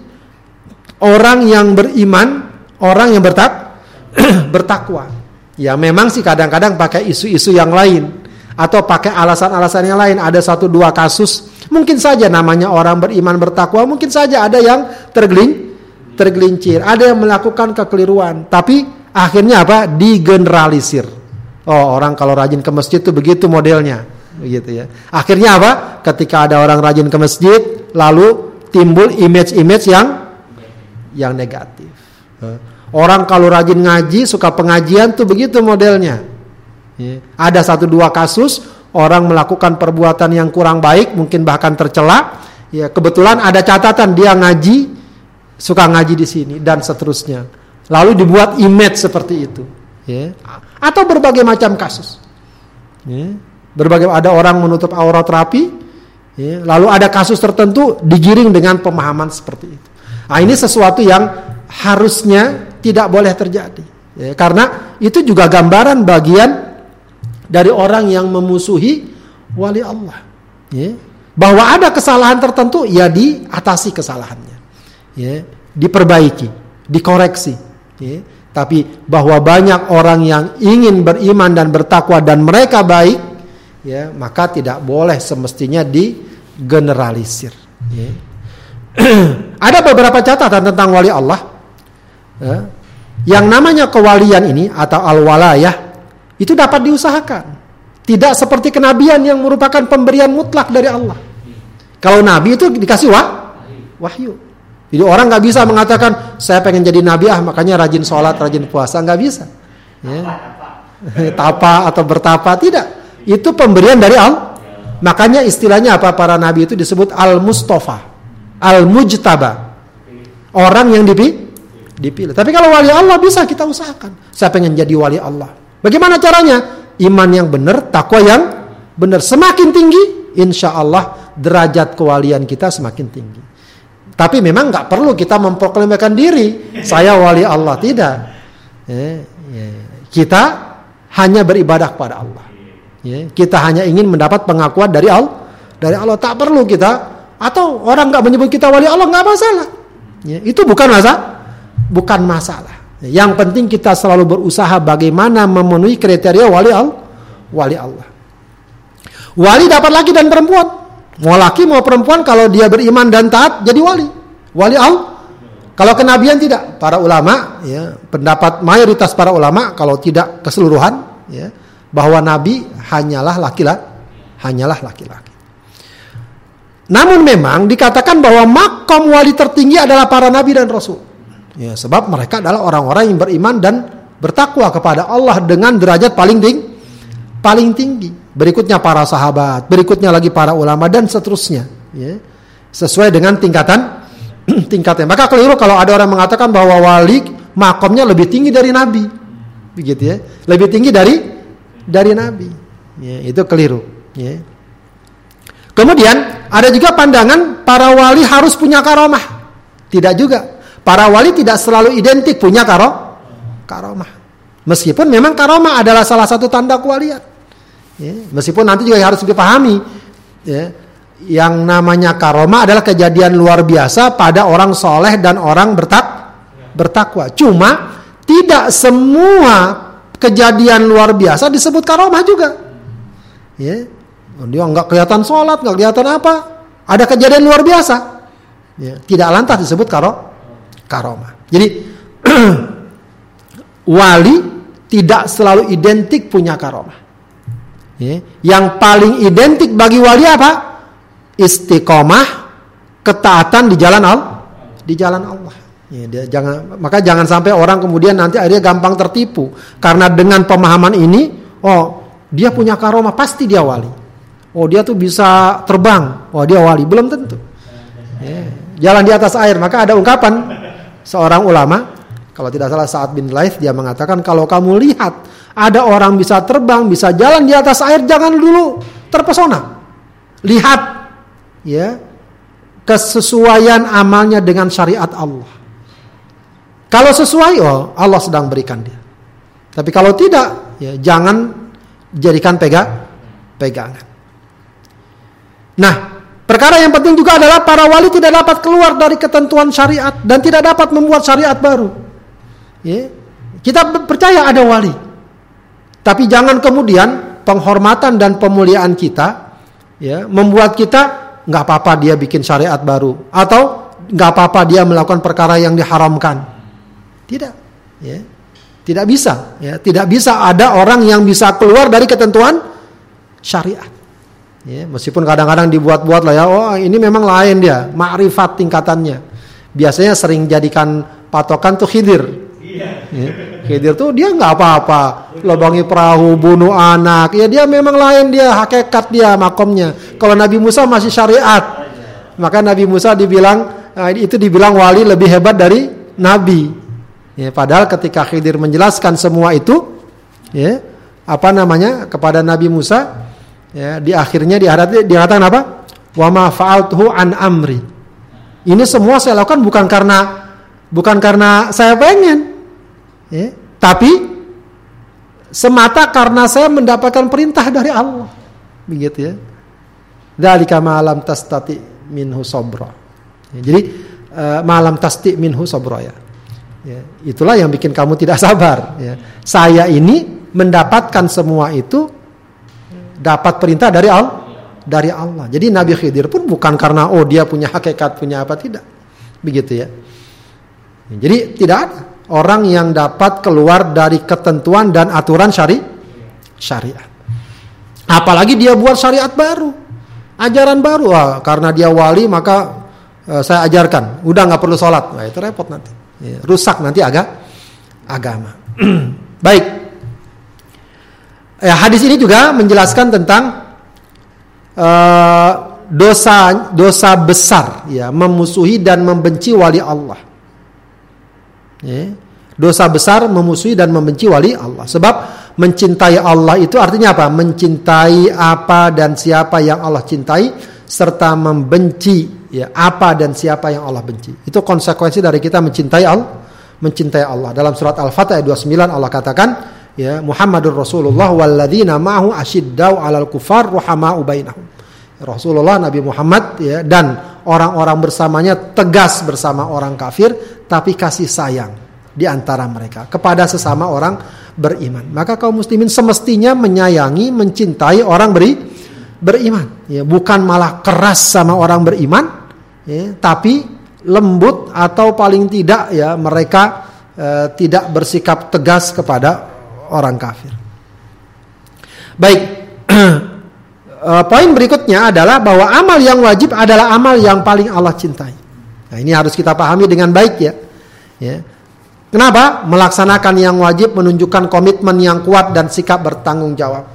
orang yang beriman, orang yang bertak (clears throat) bertakwa. Ya, memang sih kadang-kadang pakai isu-isu yang lain atau pakai alasan-alasan yang lain. Ada satu dua kasus, mungkin saja namanya orang beriman bertakwa, mungkin saja ada yang tergeling tergelincir, ada yang melakukan kekeliruan, tapi akhirnya apa? digeneralisir. Oh, orang kalau rajin ke masjid itu begitu modelnya, begitu ya. Akhirnya apa? Ketika ada orang rajin ke masjid, lalu timbul image-image yang yang negatif. Orang kalau rajin ngaji, suka pengajian tuh begitu modelnya. Ya. Ada satu dua kasus orang melakukan perbuatan yang kurang baik, mungkin bahkan tercela. Ya, kebetulan ada catatan dia ngaji, suka ngaji di sini dan seterusnya. Lalu dibuat image seperti itu, ya. Atau berbagai macam kasus. Ya. Berbagai ada orang menutup aurat rapi, ya. lalu ada kasus tertentu digiring dengan pemahaman seperti itu. Nah, ini sesuatu yang harusnya tidak boleh terjadi. Ya, karena itu juga gambaran bagian dari orang yang memusuhi wali Allah. Ya. Bahwa ada kesalahan tertentu, ya diatasi kesalahannya ya, diperbaiki, dikoreksi. Ya. Tapi bahwa banyak orang yang ingin beriman dan bertakwa dan mereka baik, ya maka tidak boleh semestinya digeneralisir. Ya. (clears throat) Ada beberapa catatan tentang wali Allah. Ya. Yang namanya kewalian ini atau al-walayah itu dapat diusahakan. Tidak seperti kenabian yang merupakan pemberian mutlak dari Allah. Kalau nabi itu dikasih wah, wahyu. Jadi orang nggak bisa mengatakan saya pengen jadi nabi ah makanya rajin sholat, rajin puasa nggak bisa. Ya. (laughs) Tapa atau bertapa tidak. Itu pemberian dari Allah. Makanya istilahnya apa para nabi itu disebut al mustafa, al mujtaba, orang yang dipilih. dipilih. Tapi kalau wali Allah bisa kita usahakan. Saya pengen jadi wali Allah. Bagaimana caranya? Iman yang benar, takwa yang benar. Semakin tinggi, insya Allah derajat kewalian kita semakin tinggi. Tapi memang nggak perlu kita memproklamirkan diri saya wali Allah tidak. Ya, ya. Kita hanya beribadah kepada Allah. Ya, kita hanya ingin mendapat pengakuan dari Allah. Dari Allah tak perlu kita atau orang nggak menyebut kita wali Allah nggak masalah. Itu bukan masalah, bukan masalah. Yang penting kita selalu berusaha bagaimana memenuhi kriteria wali Allah. Wali Allah. Wali dapat laki dan perempuan. Mau laki mau perempuan kalau dia beriman dan taat jadi wali. Wali Allah. Kalau kenabian tidak, para ulama ya, pendapat mayoritas para ulama kalau tidak keseluruhan ya, bahwa nabi hanyalah laki-laki, hanyalah laki-laki. Namun memang dikatakan bahwa makom wali tertinggi adalah para nabi dan rasul. Ya, sebab mereka adalah orang-orang yang beriman dan bertakwa kepada Allah dengan derajat paling tinggi, paling tinggi. Berikutnya para sahabat, berikutnya lagi para ulama dan seterusnya. Ya. Sesuai dengan tingkatan (clears throat) tingkatnya. Maka keliru kalau ada orang mengatakan bahwa wali makomnya lebih tinggi dari nabi. Begitu ya. Lebih tinggi dari dari nabi. Ya, itu keliru, ya. Kemudian ada juga pandangan para wali harus punya karomah. Tidak juga. Para wali tidak selalu identik punya karo karomah. Meskipun memang karomah adalah salah satu tanda kewalian. Ya, meskipun nanti juga harus dipahami. Ya, yang namanya karoma adalah kejadian luar biasa pada orang soleh dan orang bertak bertakwa. Cuma tidak semua kejadian luar biasa disebut karomah juga. Ya, dia nggak kelihatan sholat, nggak kelihatan apa. Ada kejadian luar biasa. Ya, tidak lantas disebut karo karomah. Jadi (clears throat) wali tidak selalu identik punya karomah. Ya, yang paling identik bagi wali apa? istiqomah ketaatan di jalan Allah di jalan Allah. Ya, dia jangan maka jangan sampai orang kemudian nanti akhirnya gampang tertipu. Karena dengan pemahaman ini oh dia punya karomah pasti dia wali. Oh dia tuh bisa terbang. Oh dia wali. Belum tentu. Ya, jalan di atas air. Maka ada ungkapan seorang ulama kalau tidak salah saat bin Laith dia mengatakan kalau kamu lihat ada orang bisa terbang bisa jalan di atas air jangan dulu terpesona lihat ya kesesuaian amalnya dengan syariat Allah. Kalau sesuai, oh Allah sedang berikan dia. Tapi kalau tidak, ya jangan jadikan pega, pegangan. Nah, perkara yang penting juga adalah para wali tidak dapat keluar dari ketentuan syariat dan tidak dapat membuat syariat baru. Ya, kita percaya ada wali, tapi jangan kemudian penghormatan dan pemuliaan kita ya membuat kita nggak apa-apa dia bikin syariat baru atau nggak apa-apa dia melakukan perkara yang diharamkan. Tidak, ya. Tidak bisa, ya. Tidak bisa ada orang yang bisa keluar dari ketentuan syariat. Ya, meskipun kadang-kadang dibuat-buat lah ya, oh ini memang lain dia, makrifat tingkatannya. Biasanya sering jadikan patokan tuh khidir. Ya, khidir tuh dia nggak apa-apa, lobangi perahu, bunuh anak, ya dia memang lain dia, hakikat dia makomnya. Kalau Nabi Musa masih syariat. Maka Nabi Musa dibilang nah, itu dibilang wali lebih hebat dari nabi. Ya, padahal ketika Khidir menjelaskan semua itu ya, apa namanya kepada Nabi Musa ya, di akhirnya di dikatakan apa? Wa ma fa'altuhu an amri. Ini semua saya lakukan bukan karena bukan karena saya pengen. Ya, tapi semata karena saya mendapatkan perintah dari Allah. Begitu ya. Dalika malam tastati minhu sobro. Ya, jadi uh, malam tasti minhu sobro ya. ya. Itulah yang bikin kamu tidak sabar. Ya. Saya ini mendapatkan semua itu dapat perintah dari Allah. Dari Allah. Jadi Nabi Khidir pun bukan karena oh dia punya hakikat punya apa tidak. Begitu ya. Jadi tidak ada orang yang dapat keluar dari ketentuan dan aturan syari syariat. Apalagi dia buat syariat baru ajaran baru. Ah, karena dia wali maka uh, saya ajarkan. Udah nggak perlu sholat. Nah, itu repot nanti. Ya, rusak nanti agak agama. (clears throat) Baik. Ya, hadis ini juga menjelaskan tentang uh, dosa dosa besar ya memusuhi dan membenci wali Allah ya, dosa besar memusuhi dan membenci wali Allah sebab mencintai Allah itu artinya apa? Mencintai apa dan siapa yang Allah cintai serta membenci ya apa dan siapa yang Allah benci. Itu konsekuensi dari kita mencintai Allah, mencintai Allah. Dalam surat Al-Fatih ayat 29 Allah katakan ya Muhammadur Rasulullah walladzina ma'hu asyiddau 'alal kufar ruhama'u bainahum. Rasulullah Nabi Muhammad ya dan orang-orang bersamanya tegas bersama orang kafir tapi kasih sayang di antara mereka kepada sesama orang beriman. Maka kaum muslimin semestinya menyayangi, mencintai orang beri beriman. Ya, bukan malah keras sama orang beriman, ya, tapi lembut atau paling tidak ya mereka uh, tidak bersikap tegas kepada orang kafir. Baik. uh, (clears throat) poin berikutnya adalah bahwa amal yang wajib adalah amal yang paling Allah cintai. Nah, ini harus kita pahami dengan baik ya. Ya. Kenapa? Melaksanakan yang wajib menunjukkan komitmen yang kuat dan sikap bertanggung jawab.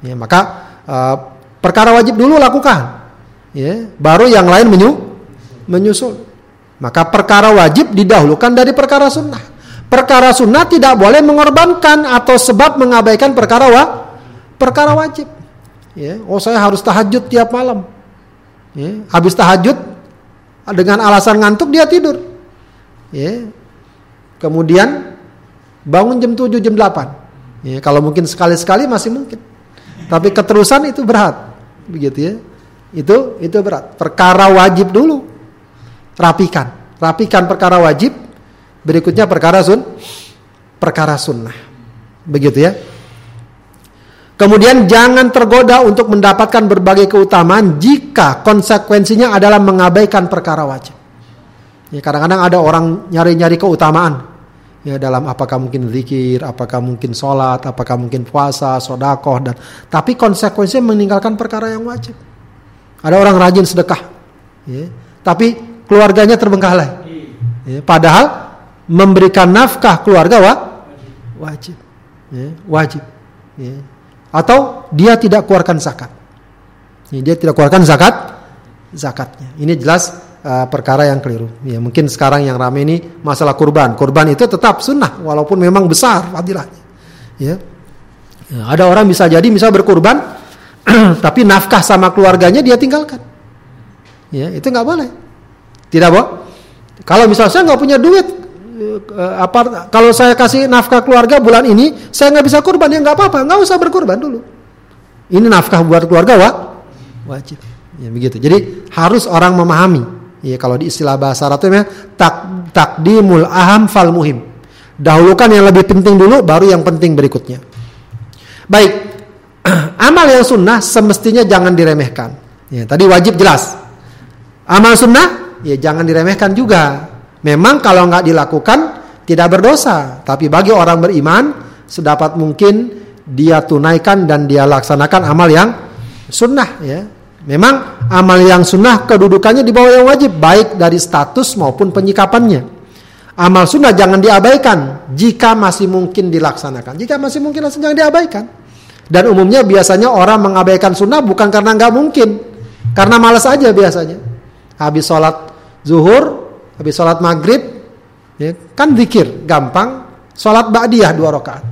Ya, maka uh, perkara wajib dulu lakukan. Ya, baru yang lain menyu menyusul. Maka perkara wajib didahulukan dari perkara sunnah. Perkara sunnah tidak boleh mengorbankan atau sebab mengabaikan perkara wa, perkara wajib. Ya, oh saya harus tahajud tiap malam. Ya, habis tahajud dengan alasan ngantuk dia tidur. Ya, Kemudian bangun jam 7 jam 8. Ya, kalau mungkin sekali-sekali masih mungkin. Tapi keterusan itu berat. Begitu ya. Itu itu berat. Perkara wajib dulu. Rapikan. Rapikan perkara wajib. Berikutnya perkara sun perkara sunnah. Begitu ya. Kemudian jangan tergoda untuk mendapatkan berbagai keutamaan jika konsekuensinya adalah mengabaikan perkara wajib. Ya, kadang-kadang ada orang nyari-nyari keutamaan ya dalam apakah mungkin zikir, apakah mungkin sholat, apakah mungkin puasa, sodakoh dan tapi konsekuensinya meninggalkan perkara yang wajib. Ada orang rajin sedekah, ya, tapi keluarganya terbengkalai. Ya, padahal memberikan nafkah keluarga wa, wajib, ya, wajib. Ya. Atau dia tidak keluarkan zakat, ya, dia tidak keluarkan zakat, zakatnya. Ini jelas uh, perkara yang keliru. Ya, mungkin sekarang yang ramai ini masalah kurban. Kurban itu tetap sunnah walaupun memang besar fadilahnya. Ya. ya ada orang bisa jadi bisa berkurban (clears throat) tapi nafkah sama keluarganya dia tinggalkan. Ya, itu nggak boleh. Tidak, boh. Kalau misalnya nggak punya duit, apa kalau saya kasih nafkah keluarga bulan ini saya nggak bisa kurban ya nggak apa-apa nggak usah berkurban dulu ini nafkah buat keluarga wa wajib ya begitu jadi harus orang memahami Ya kalau di istilah bahasa Arab itu tak takdimul aham fal muhim. Dahulukan yang lebih penting dulu baru yang penting berikutnya. Baik. (clears throat) Amal yang sunnah semestinya jangan diremehkan. Ya, tadi wajib jelas. Amal sunnah ya jangan diremehkan juga. Memang kalau nggak dilakukan tidak berdosa, tapi bagi orang beriman sedapat mungkin dia tunaikan dan dia laksanakan amal yang sunnah ya Memang amal yang sunnah kedudukannya di bawah yang wajib, baik dari status maupun penyikapannya. Amal sunnah jangan diabaikan jika masih mungkin dilaksanakan. Jika masih mungkin langsung jangan diabaikan. Dan umumnya biasanya orang mengabaikan sunnah bukan karena nggak mungkin, karena malas aja biasanya. Habis sholat zuhur, habis sholat maghrib, ya, kan zikir gampang. Sholat ba'diyah dua rakaat.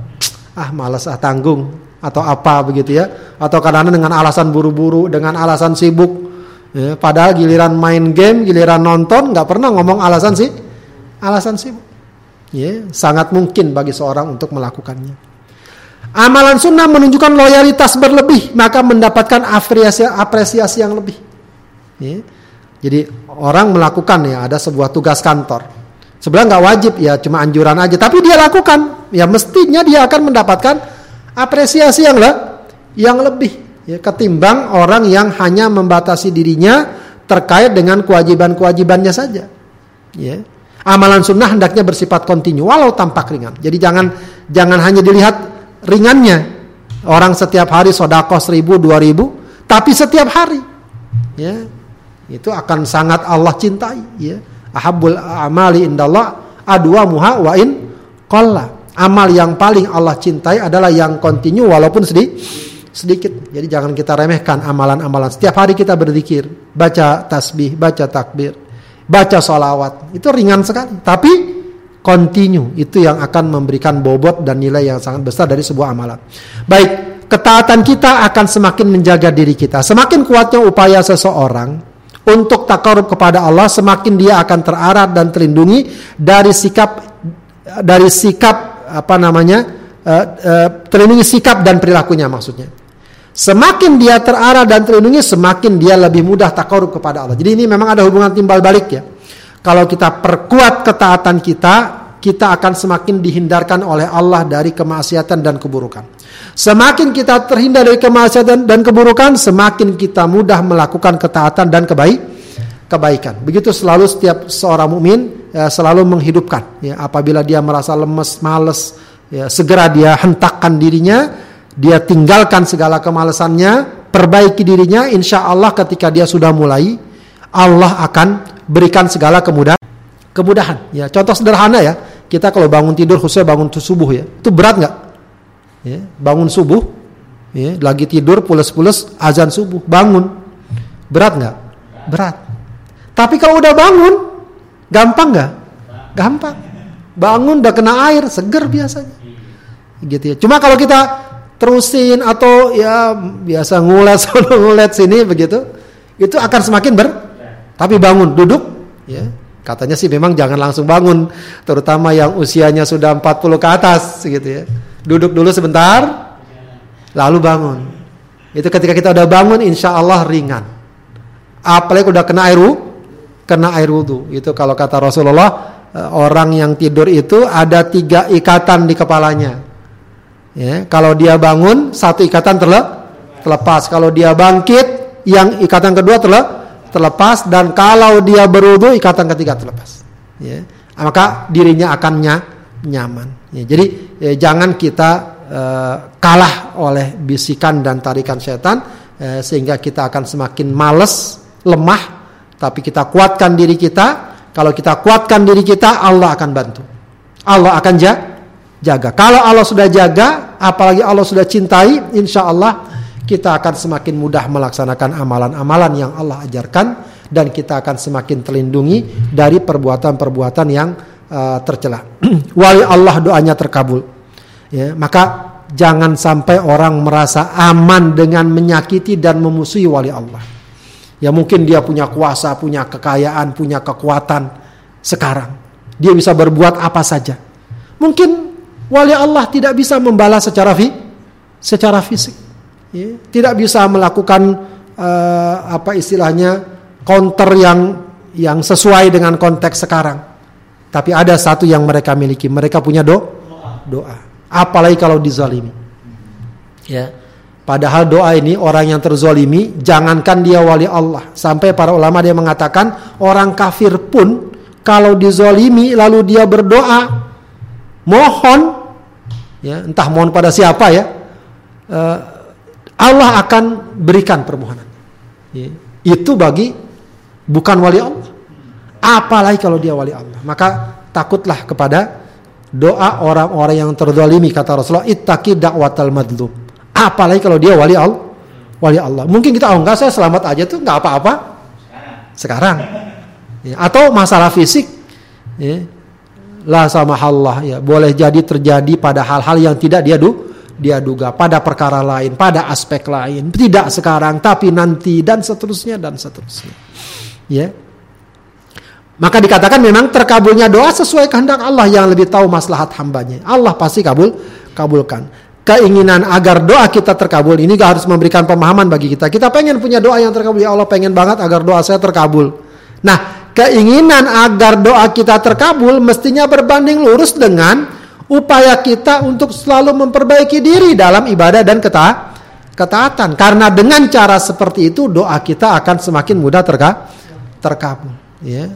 Ah malas ah tanggung, atau apa begitu ya atau kadang-kadang dengan alasan buru-buru dengan alasan sibuk ya, padahal giliran main game giliran nonton nggak pernah ngomong alasan sih alasan sibuk ya sangat mungkin bagi seorang untuk melakukannya amalan sunnah menunjukkan loyalitas berlebih maka mendapatkan apresiasi apresiasi yang lebih ya. Jadi orang melakukan ya ada sebuah tugas kantor sebenarnya nggak wajib ya cuma anjuran aja tapi dia lakukan ya mestinya dia akan mendapatkan apresiasi yang le yang lebih ya, ketimbang orang yang hanya membatasi dirinya terkait dengan kewajiban-kewajibannya saja. Ya. Amalan sunnah hendaknya bersifat kontinu walau tampak ringan. Jadi jangan jangan hanya dilihat ringannya. Orang setiap hari sodako seribu dua ribu, tapi setiap hari, ya itu akan sangat Allah cintai. Ya. Ahabul amali indallah adwa muha wa in qalla amal yang paling Allah cintai adalah yang kontinu walaupun sedih sedikit. Jadi jangan kita remehkan amalan-amalan. Setiap hari kita berzikir, baca tasbih, baca takbir, baca sholawat. Itu ringan sekali. Tapi kontinu itu yang akan memberikan bobot dan nilai yang sangat besar dari sebuah amalan. Baik, ketaatan kita akan semakin menjaga diri kita. Semakin kuatnya upaya seseorang untuk takarub kepada Allah, semakin dia akan terarah dan terlindungi dari sikap dari sikap apa namanya uh, uh, terlindungi sikap dan perilakunya maksudnya. Semakin dia terarah dan terlindungi, semakin dia lebih mudah takarub kepada Allah. Jadi ini memang ada hubungan timbal balik ya. Kalau kita perkuat ketaatan kita, kita akan semakin dihindarkan oleh Allah dari kemaksiatan dan keburukan. Semakin kita terhindar dari kemaksiatan dan keburukan, semakin kita mudah melakukan ketaatan dan kebaik kebaikan. Begitu selalu setiap seorang mukmin ya, selalu menghidupkan. Ya, apabila dia merasa lemes, males, ya, segera dia hentakkan dirinya, dia tinggalkan segala kemalasannya, perbaiki dirinya. Insya Allah ketika dia sudah mulai, Allah akan berikan segala kemudahan. Kemudahan. Ya, contoh sederhana ya, kita kalau bangun tidur khususnya bangun subuh ya, itu berat nggak? Ya, bangun subuh, ya, lagi tidur pulas-pulas azan subuh, bangun, berat nggak? Berat. Tapi kalau udah bangun, gampang nggak? Gampang. Bangun udah kena air, seger biasanya. Gitu ya. Cuma kalau kita terusin atau ya biasa ngulet sini (laughs) begitu, itu akan semakin ber. Tapi bangun, duduk, ya. Katanya sih memang jangan langsung bangun, terutama yang usianya sudah 40 ke atas gitu ya. Duduk dulu sebentar, lalu bangun. Itu ketika kita udah bangun insya Allah ringan. Apalagi udah kena air kena air wudhu. Itu kalau kata Rasulullah, eh, orang yang tidur itu ada tiga ikatan di kepalanya. Ya, kalau dia bangun, satu ikatan terlepas. Kalau dia bangkit, yang ikatan kedua terlepas terlepas dan kalau dia berwudu ikatan ketiga terlepas. Ya. Maka dirinya akan ny nyaman. Ya. Jadi ya, jangan kita uh, kalah oleh bisikan dan tarikan setan uh, sehingga kita akan semakin males, lemah. Tapi kita kuatkan diri kita. Kalau kita kuatkan diri kita, Allah akan bantu. Allah akan jaga. Kalau Allah sudah jaga, apalagi Allah sudah cintai, insya Allah kita akan semakin mudah melaksanakan amalan-amalan yang Allah ajarkan dan kita akan semakin terlindungi dari perbuatan-perbuatan yang uh, tercela. (clears throat) Wali Allah doanya terkabul. Ya, maka jangan sampai orang merasa aman dengan menyakiti dan memusuhi wali Allah. Ya mungkin dia punya kuasa, punya kekayaan, punya kekuatan sekarang. Dia bisa berbuat apa saja. Mungkin wali Allah tidak bisa membalas secara fi, secara fisik ya, tidak bisa melakukan uh, apa istilahnya counter yang yang sesuai dengan konteks sekarang. Tapi ada satu yang mereka miliki, mereka punya do doa. Apalagi kalau dizalimi. Ya. Padahal doa ini orang yang terzolimi, jangankan dia wali Allah. Sampai para ulama dia mengatakan orang kafir pun kalau dizolimi lalu dia berdoa, mohon, ya entah mohon pada siapa ya, uh, Allah akan berikan permohonan. Ya. Itu bagi bukan wali Allah. Apalagi kalau dia wali Allah. Maka takutlah kepada doa orang-orang yang terdolimi kata Rasulullah ittaqi da'watal madlum. Apalagi kalau dia wali Allah. Wali Allah. Mungkin kita oh enggak saya selamat aja tuh enggak apa-apa. Sekarang. Ya. Atau masalah fisik. Ya. La sama Allah ya. Boleh jadi terjadi pada hal-hal yang tidak dia du dia duga pada perkara lain, pada aspek lain, tidak sekarang tapi nanti dan seterusnya dan seterusnya. Ya. Maka dikatakan memang terkabulnya doa sesuai kehendak Allah yang lebih tahu maslahat hambanya. Allah pasti kabul, kabulkan. Keinginan agar doa kita terkabul ini harus memberikan pemahaman bagi kita. Kita pengen punya doa yang terkabul. Ya Allah pengen banget agar doa saya terkabul. Nah, keinginan agar doa kita terkabul mestinya berbanding lurus dengan upaya kita untuk selalu memperbaiki diri dalam ibadah dan keta ketaatan. Karena dengan cara seperti itu doa kita akan semakin mudah terka terkabul. Ya.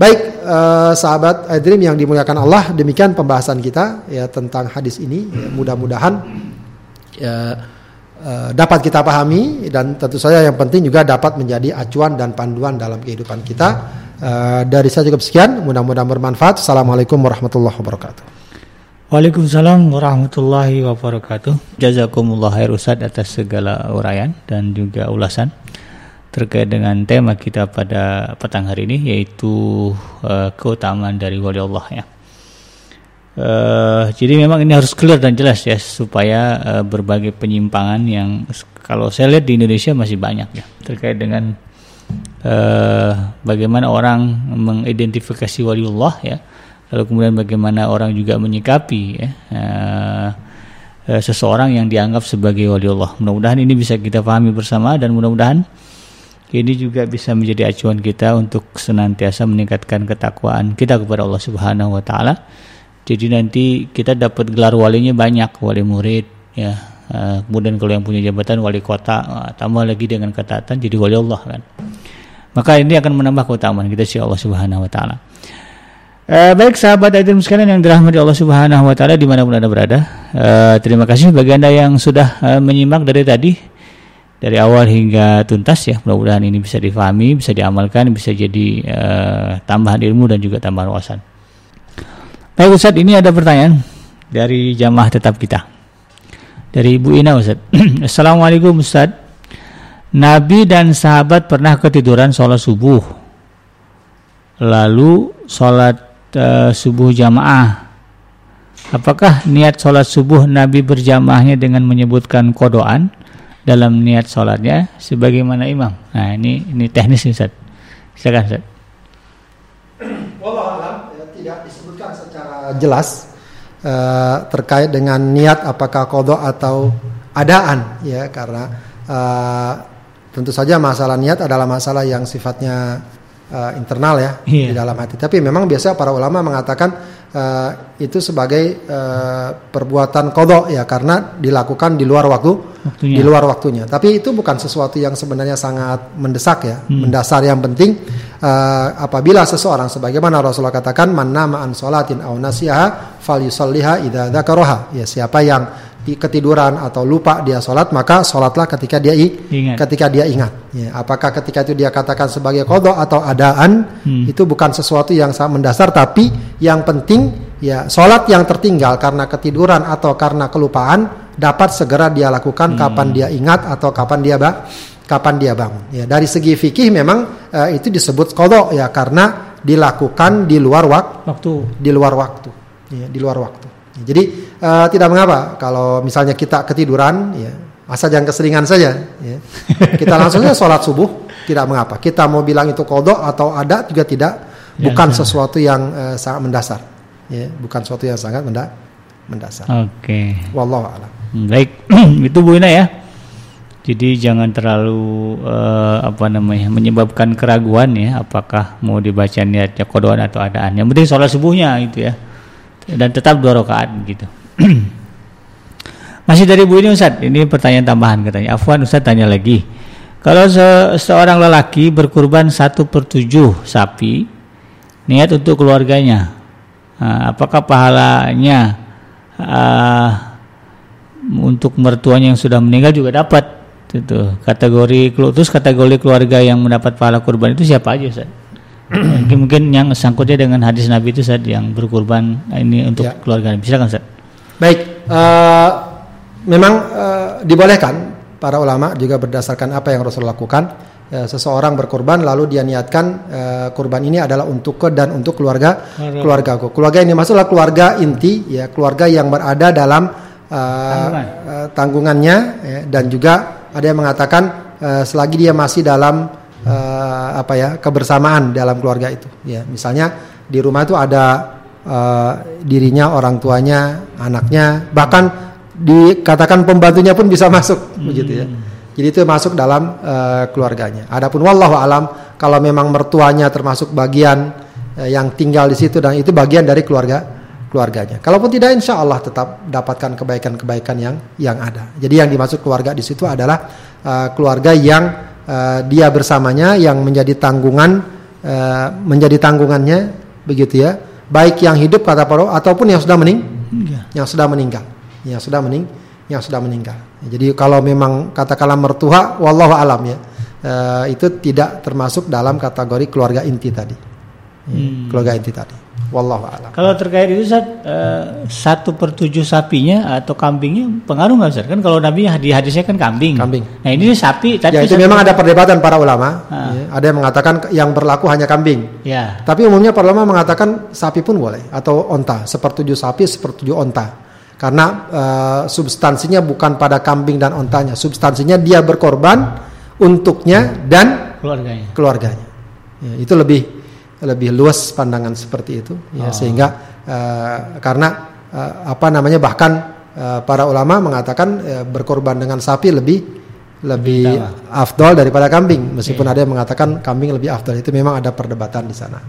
Baik eh, sahabat Adrim yang dimuliakan Allah, demikian pembahasan kita ya tentang hadis ini. Ya, Mudah-mudahan ya, eh, dapat kita pahami dan tentu saja yang penting juga dapat menjadi acuan dan panduan dalam kehidupan kita. Eh, dari saya cukup sekian, mudah-mudahan bermanfaat. Assalamualaikum warahmatullahi wabarakatuh. Waalaikumsalam warahmatullahi wabarakatuh. Jazakumullah khair Ustaz atas segala uraian dan juga ulasan terkait dengan tema kita pada petang hari ini yaitu uh, keutamaan dari wali Allah ya. Uh, jadi memang ini harus clear dan jelas ya supaya uh, berbagai penyimpangan yang kalau saya lihat di Indonesia masih banyak ya terkait dengan uh, bagaimana orang mengidentifikasi waliullah ya lalu kemudian bagaimana orang juga menyikapi ya, uh, seseorang yang dianggap sebagai wali Allah. Mudah-mudahan ini bisa kita pahami bersama dan mudah-mudahan ini juga bisa menjadi acuan kita untuk senantiasa meningkatkan ketakwaan kita kepada Allah Subhanahu wa taala. Jadi nanti kita dapat gelar walinya banyak, wali murid ya. Uh, kemudian kalau yang punya jabatan wali kota, tambah lagi dengan ketaatan jadi wali Allah kan. Maka ini akan menambah keutamaan kita si Allah Subhanahu wa taala. Eh, baik sahabat Aidim sekalian yang dirahmati Allah Subhanahu wa taala di mana pun Anda berada. Eh, terima kasih bagi Anda yang sudah eh, menyimak dari tadi dari awal hingga tuntas ya. Mudah-mudahan ini bisa difahami, bisa diamalkan, bisa jadi eh, tambahan ilmu dan juga tambahan wawasan. Baik Ustaz, ini ada pertanyaan dari jamaah tetap kita. Dari Ibu Ina Ustaz. (clears throat) Assalamualaikum Ustaz. Nabi dan sahabat pernah ketiduran sholat subuh. Lalu sholat uh, subuh jamaah. Apakah niat sholat subuh Nabi berjamaahnya dengan menyebutkan kodoan dalam niat sholatnya sebagaimana imam? Nah ini ini teknis nih Ustaz. Silakan Ustaz. Wallah ya, tidak disebutkan secara jelas uh, terkait dengan niat apakah kodok atau adaan ya karena uh, tentu saja masalah niat adalah masalah yang sifatnya uh, internal ya yeah. di dalam hati. Tapi memang biasa para ulama mengatakan uh, itu sebagai uh, perbuatan kodok ya karena dilakukan di luar waktu, waktunya. di luar waktunya. Tapi itu bukan sesuatu yang sebenarnya sangat mendesak ya, hmm. mendasar yang penting uh, apabila seseorang sebagaimana Rasulullah katakan man nama an salatin aw nasiha falyusalliha idza dzakaraha. Ya siapa yang ketiduran atau lupa dia sholat maka sholatlah ketika dia ingat. ketika dia ingat. Ya, apakah ketika itu dia katakan sebagai kodok atau adaan hmm. itu bukan sesuatu yang sangat mendasar tapi yang penting ya sholat yang tertinggal karena ketiduran atau karena kelupaan dapat segera dia lakukan hmm. kapan dia ingat atau kapan dia ba kapan dia bangun. Ya, dari segi fikih memang uh, itu disebut kodok ya karena dilakukan di luar wak waktu di luar waktu ya, di luar waktu. Jadi uh, tidak mengapa kalau misalnya kita ketiduran, ya asal jangan keseringan saja. Ya. (laughs) Kita langsung saja sholat subuh, tidak mengapa. Kita mau bilang itu kodok atau ada juga tidak, ya, bukan ya, sesuatu yang uh, sangat mendasar. Ya, bukan sesuatu yang sangat menda mendasar. Oke. Okay. Wallahu a'lam. Baik, (clears throat) itu Bu Ina ya. Jadi jangan terlalu uh, apa namanya menyebabkan keraguan ya, apakah mau dibaca niatnya kodoan atau adaan. Yang penting sholat subuhnya itu ya dan tetap dua rakaat gitu. (clears throat) Masih dari Bu ini Ustaz, ini pertanyaan tambahan katanya. Afwan Ustaz tanya lagi. Kalau se seorang lelaki berkurban satu per tujuh sapi, niat untuk keluarganya, apakah pahalanya uh, untuk mertuanya yang sudah meninggal juga dapat? Itu kategori terus kategori keluarga yang mendapat pahala kurban itu siapa aja Ustaz? (clears throat) mungkin mungkin yang sangkutnya dengan hadis Nabi itu saat yang berkurban ini untuk ya. keluarga. Bisa kan Ustaz? Baik, uh, memang uh, dibolehkan para ulama juga berdasarkan apa yang Rasul lakukan. Ya, seseorang berkorban lalu dia niatkan uh, kurban ini adalah untuk ke dan untuk keluarga keluarga aku. Keluarga ini maksudnya keluarga inti ya, keluarga yang berada dalam uh, Tanggungan. uh, tanggungannya ya, dan juga ada yang mengatakan uh, selagi dia masih dalam uh, apa ya kebersamaan dalam keluarga itu ya misalnya di rumah itu ada uh, dirinya orang tuanya anaknya bahkan dikatakan pembantunya pun bisa masuk hmm. begitu ya jadi itu masuk dalam uh, keluarganya adapun wallahu alam kalau memang mertuanya termasuk bagian uh, yang tinggal di situ dan itu bagian dari keluarga keluarganya. Kalaupun tidak, insya Allah tetap dapatkan kebaikan-kebaikan yang yang ada. Jadi yang dimaksud keluarga di situ adalah uh, keluarga yang uh, dia bersamanya yang menjadi tanggungan uh, menjadi tanggungannya begitu ya baik yang hidup kata para ataupun yang sudah mening ya. yang sudah meninggal yang sudah mening yang sudah meninggal jadi kalau memang katakanlah mertua wallahu alam ya uh, itu tidak termasuk dalam kategori keluarga inti tadi hmm. keluarga inti tadi Wallahu a'lam. Kalau terkait itu saat uh, satu per tujuh sapinya atau kambingnya pengaruh nggak Ustaz? Kan kalau Nabi di hadisnya kan kambing. Kambing. Nah ini sapi. Tadi ya itu memang ada perdebatan para ulama. Ah. Ya, ada yang mengatakan yang berlaku hanya kambing. Ya. Tapi umumnya para ulama mengatakan sapi pun boleh atau onta. Sepertujuh sapi, sepertujuh onta. Karena uh, substansinya bukan pada kambing dan ontanya. Substansinya dia berkorban untuknya dan keluarganya. Keluarganya. Ya, itu lebih lebih luas pandangan seperti itu. Ya oh. sehingga uh, karena uh, apa namanya bahkan uh, para ulama mengatakan uh, berkorban dengan sapi lebih lebih afdol daripada kambing. Meskipun okay. ada yang mengatakan kambing lebih afdol itu memang ada perdebatan di sana.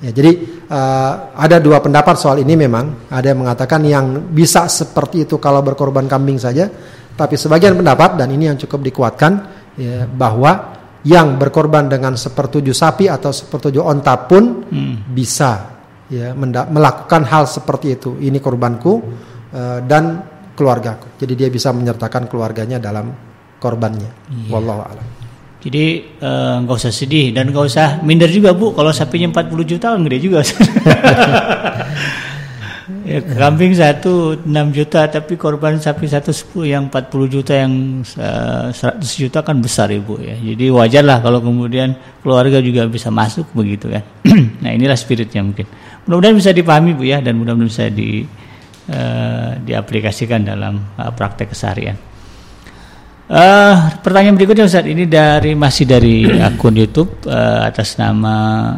Ya jadi uh, ada dua pendapat soal ini memang. Ada yang mengatakan yang bisa seperti itu kalau berkorban kambing saja. Tapi sebagian pendapat dan ini yang cukup dikuatkan ya, bahwa yang berkorban dengan sepertujuh sapi atau sepertujuh onta pun hmm. bisa ya melakukan hal seperti itu. Ini korbanku uh, dan keluargaku. Jadi dia bisa menyertakan keluarganya dalam korbannya. Iya. Wallahu a'lam. Jadi eh, nggak uh, usah sedih dan nggak usah minder juga bu. Kalau sapinya 40 juta gede juga. (laughs) ya, kambing satu 6 juta tapi korban sapi satu sepuluh yang 40 juta yang eh, 100 juta kan besar ibu ya. Jadi wajar lah kalau kemudian keluarga juga bisa masuk begitu kan. (clears throat) nah inilah spiritnya mungkin. Mudah-mudahan bisa dipahami bu ya dan mudah-mudahan bisa di uh, diaplikasikan dalam uh, praktek keseharian. Uh, pertanyaan berikutnya Ustaz ini dari masih dari akun YouTube uh, atas nama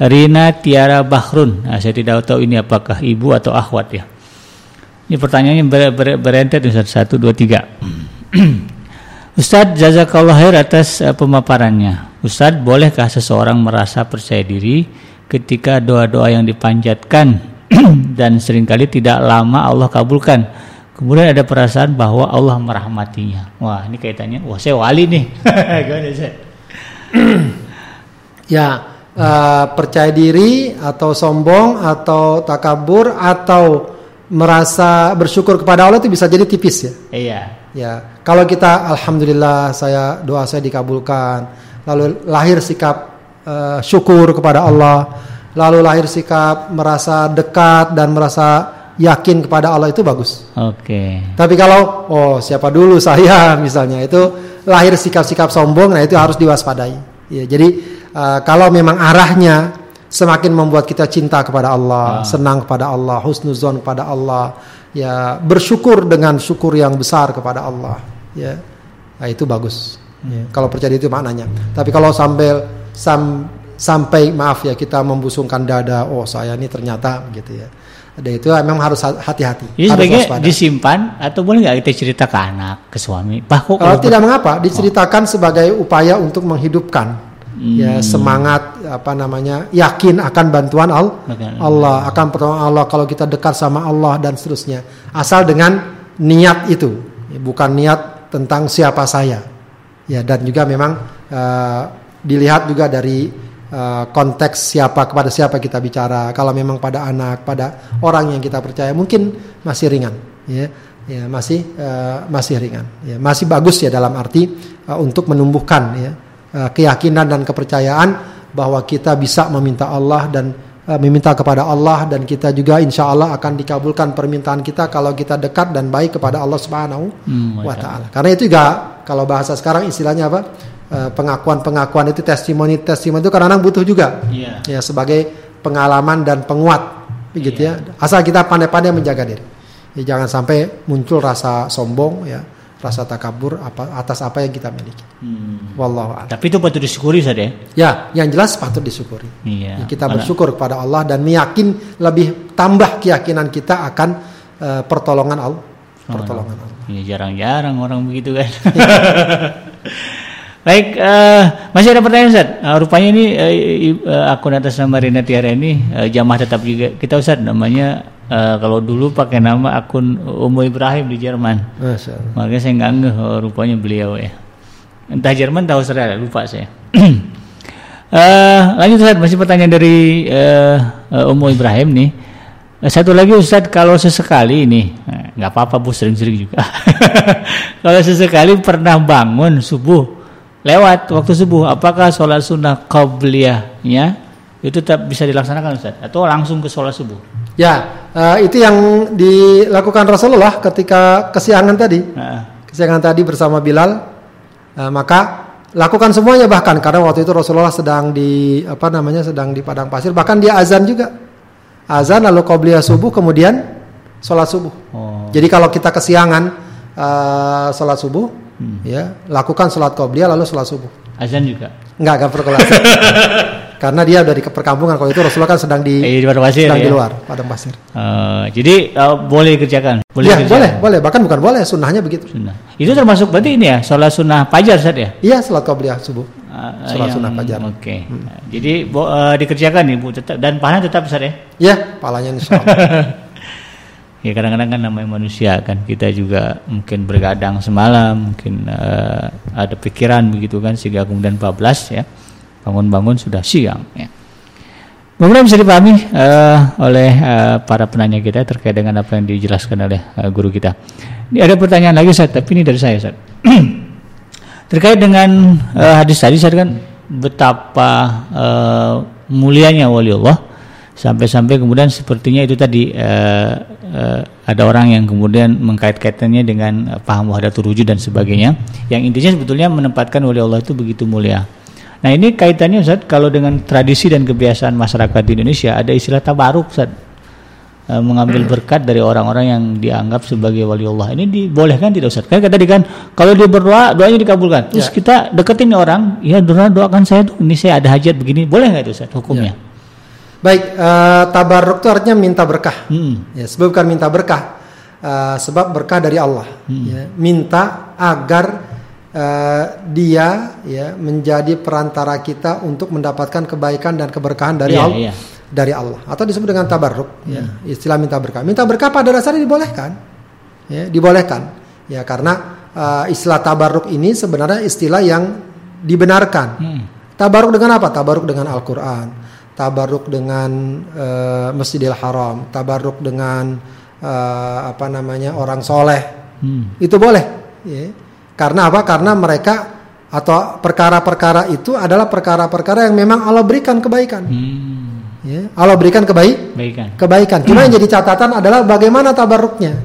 Rina Tiara Bahrun. Nah, saya tidak tahu ini apakah ibu atau akhwat ya. Ini pertanyaannya ber, ber, berentet Ustaz satu dua tiga. (clears throat) Ustadz jazakallah khair atas uh, pemaparannya. Ustadz bolehkah seseorang merasa percaya diri ketika doa-doa yang dipanjatkan (clears throat) dan sering kali tidak lama Allah kabulkan? Kemudian ada perasaan bahwa Allah merahmatinya. Wah, ini kaitannya, wah saya wali nih. (laughs) ya, uh, percaya diri atau sombong atau takabur atau merasa bersyukur kepada Allah itu bisa jadi tipis ya. Iya. Ya, kalau kita alhamdulillah saya doa saya dikabulkan, lalu lahir sikap uh, syukur kepada Allah, lalu lahir sikap merasa dekat dan merasa yakin kepada Allah itu bagus. Oke. Okay. Tapi kalau oh siapa dulu saya (laughs) misalnya itu lahir sikap-sikap sombong, nah itu harus diwaspadai. Ya, jadi uh, kalau memang arahnya semakin membuat kita cinta kepada Allah, ah. senang kepada Allah, husnuzon kepada Allah, ya bersyukur dengan syukur yang besar kepada Allah, ya, nah, itu bagus. Ya, kalau percaya itu maknanya. Tapi kalau sampai sam, sampai maaf ya kita membusungkan dada, oh saya ini ternyata gitu ya ada itu memang harus hati-hati. Jadi sebagai disimpan atau boleh nggak kita cerita ke anak, ke suami? Bahkan kalau tidak mengapa, diceritakan oh. sebagai upaya untuk menghidupkan hmm. ya semangat apa namanya yakin akan bantuan Allah, Allah akan pertolongan Allah kalau kita dekat sama Allah dan seterusnya. Asal dengan niat itu, bukan niat tentang siapa saya. Ya dan juga memang uh, dilihat juga dari uh, konteks siapa kepada siapa kita bicara. Kalau memang pada anak, pada orang yang kita percaya, mungkin masih ringan, ya, ya masih uh, masih ringan, ya, masih bagus ya dalam arti uh, untuk menumbuhkan ya keyakinan dan kepercayaan bahwa kita bisa meminta Allah dan uh, meminta kepada Allah dan kita juga insya Allah akan dikabulkan permintaan kita kalau kita dekat dan baik kepada Allah Subhanahu hmm, wa Ta'ala. Karena itu juga kalau bahasa sekarang istilahnya apa? Eh, pengakuan-pengakuan itu testimoni testimoni itu kadang-kadang butuh juga yeah. ya sebagai pengalaman dan penguat begitu yeah. ya asal kita pandai-pandai menjaga diri ya, jangan sampai muncul rasa sombong ya rasa takabur apa atas apa yang kita miliki. Hmm. Wallahu Tapi itu patut disyukuri saja. Ya? ya, yang jelas patut disyukuri. Iya. Ya, kita bersyukur kepada Allah dan meyakin lebih tambah keyakinan kita akan uh, pertolongan Allah. Oh, pertolongan Allah. Iya, jarang-jarang orang begitu kan. (laughs) (laughs) Baik, uh, masih ada pertanyaan Ustaz. Uh, rupanya ini uh, akun atas nama Rina Tiara ini uh, jamaah tetap juga. Kita Ustaz namanya uh, kalau dulu pakai nama akun Umu Ibrahim di Jerman. Makanya saya nggak ngeh oh, rupanya beliau ya. Entah Jerman tahu saya lupa saya. uh, (clears throat) lanjut Ustaz, masih pertanyaan dari uh, uh, Umu Ibrahim nih. Satu lagi Ustaz kalau sesekali ini nggak apa-apa bu sering-sering juga. (laughs) kalau sesekali pernah bangun subuh lewat waktu subuh apakah sholat sunnah qabliyahnya itu tetap bisa dilaksanakan Ustaz atau langsung ke sholat subuh ya uh, itu yang dilakukan Rasulullah ketika kesiangan tadi. Kesiangan tadi bersama Bilal. Uh, maka lakukan semuanya bahkan karena waktu itu Rasulullah sedang di apa namanya sedang di padang pasir. Bahkan dia azan juga. Azan lalu qabliyah subuh kemudian sholat subuh. Oh. jadi kalau kita kesiangan uh, sholat subuh hmm. ya lakukan sholat qobliyah lalu sholat subuh. Azan juga? Enggak enggak perlu (laughs) karena dia dari perkampungan. Kalau itu Rasulullah kan sedang di, eh, di pasir, sedang ya? di luar padang pasir. Uh, jadi uh, boleh kerjakan boleh ya, kerjakan. boleh boleh. Bahkan bukan boleh sunnahnya begitu. Sunnah. Itu termasuk berarti ini ya sholat sunnah fajar saat ya? Iya sholat qobliyah subuh. Uh, sholat yang, sunnah fajar. Oke. Okay. hmm. jadi uh, dikerjakan nih bu tetap dan pahalanya tetap besar ya? Iya pahalanya insya Allah. (laughs) Ya kadang-kadang kan namanya manusia kan kita juga mungkin bergadang semalam mungkin uh, ada pikiran begitu kan sehingga kemudian 14 ya bangun-bangun sudah siang ya Kemudian bisa dipahami uh, oleh uh, para penanya kita terkait dengan apa yang dijelaskan oleh uh, guru kita. Ini ada pertanyaan lagi Ustaz, tapi ini dari saya Ustaz. (clears throat) terkait dengan uh, hadis tadi saya kan betapa uh, mulianya wali Allah sampai-sampai kemudian sepertinya itu tadi uh, uh, ada orang yang kemudian mengkait-kaitannya dengan paham wahdatul wujud dan sebagainya yang intinya sebetulnya menempatkan wali Allah itu begitu mulia Nah ini kaitannya Ustaz kalau dengan tradisi dan kebiasaan masyarakat di Indonesia ada istilah tabaruk Ustaz e, mengambil berkat dari orang-orang yang dianggap sebagai wali Allah. Ini dibolehkan tidak Ustaz? Kan tadi kan kalau dia berdoa doanya dikabulkan. Terus ya. kita deketin orang, ya doa doakan saya tuh ini saya ada hajat begini. Boleh nggak itu Ustaz hukumnya? Ya. Baik, uh, tabaruk itu artinya minta berkah. Hmm. Ya, sebab bukan minta berkah. Uh, sebab berkah dari Allah. Hmm. Ya, minta agar uh, dia ya menjadi perantara kita untuk mendapatkan kebaikan dan keberkahan dari yeah, Allah yeah. dari Allah atau disebut dengan tabarruk ya hmm. istilah minta berkah minta berkah pada dasarnya dibolehkan ya dibolehkan ya karena uh, istilah tabarruk ini sebenarnya istilah yang dibenarkan hmm. tabarruk dengan apa tabarruk dengan Al-Qur'an tabarruk dengan uh, Masjidil Haram tabarruk dengan uh, apa namanya orang soleh hmm. itu boleh ya karena apa? Karena mereka atau perkara-perkara itu adalah perkara-perkara yang memang Allah berikan kebaikan. Hmm. Ya, Allah berikan kebaik, kebaikan. kebaikan. Cuma yang jadi catatan adalah bagaimana tabaruknya.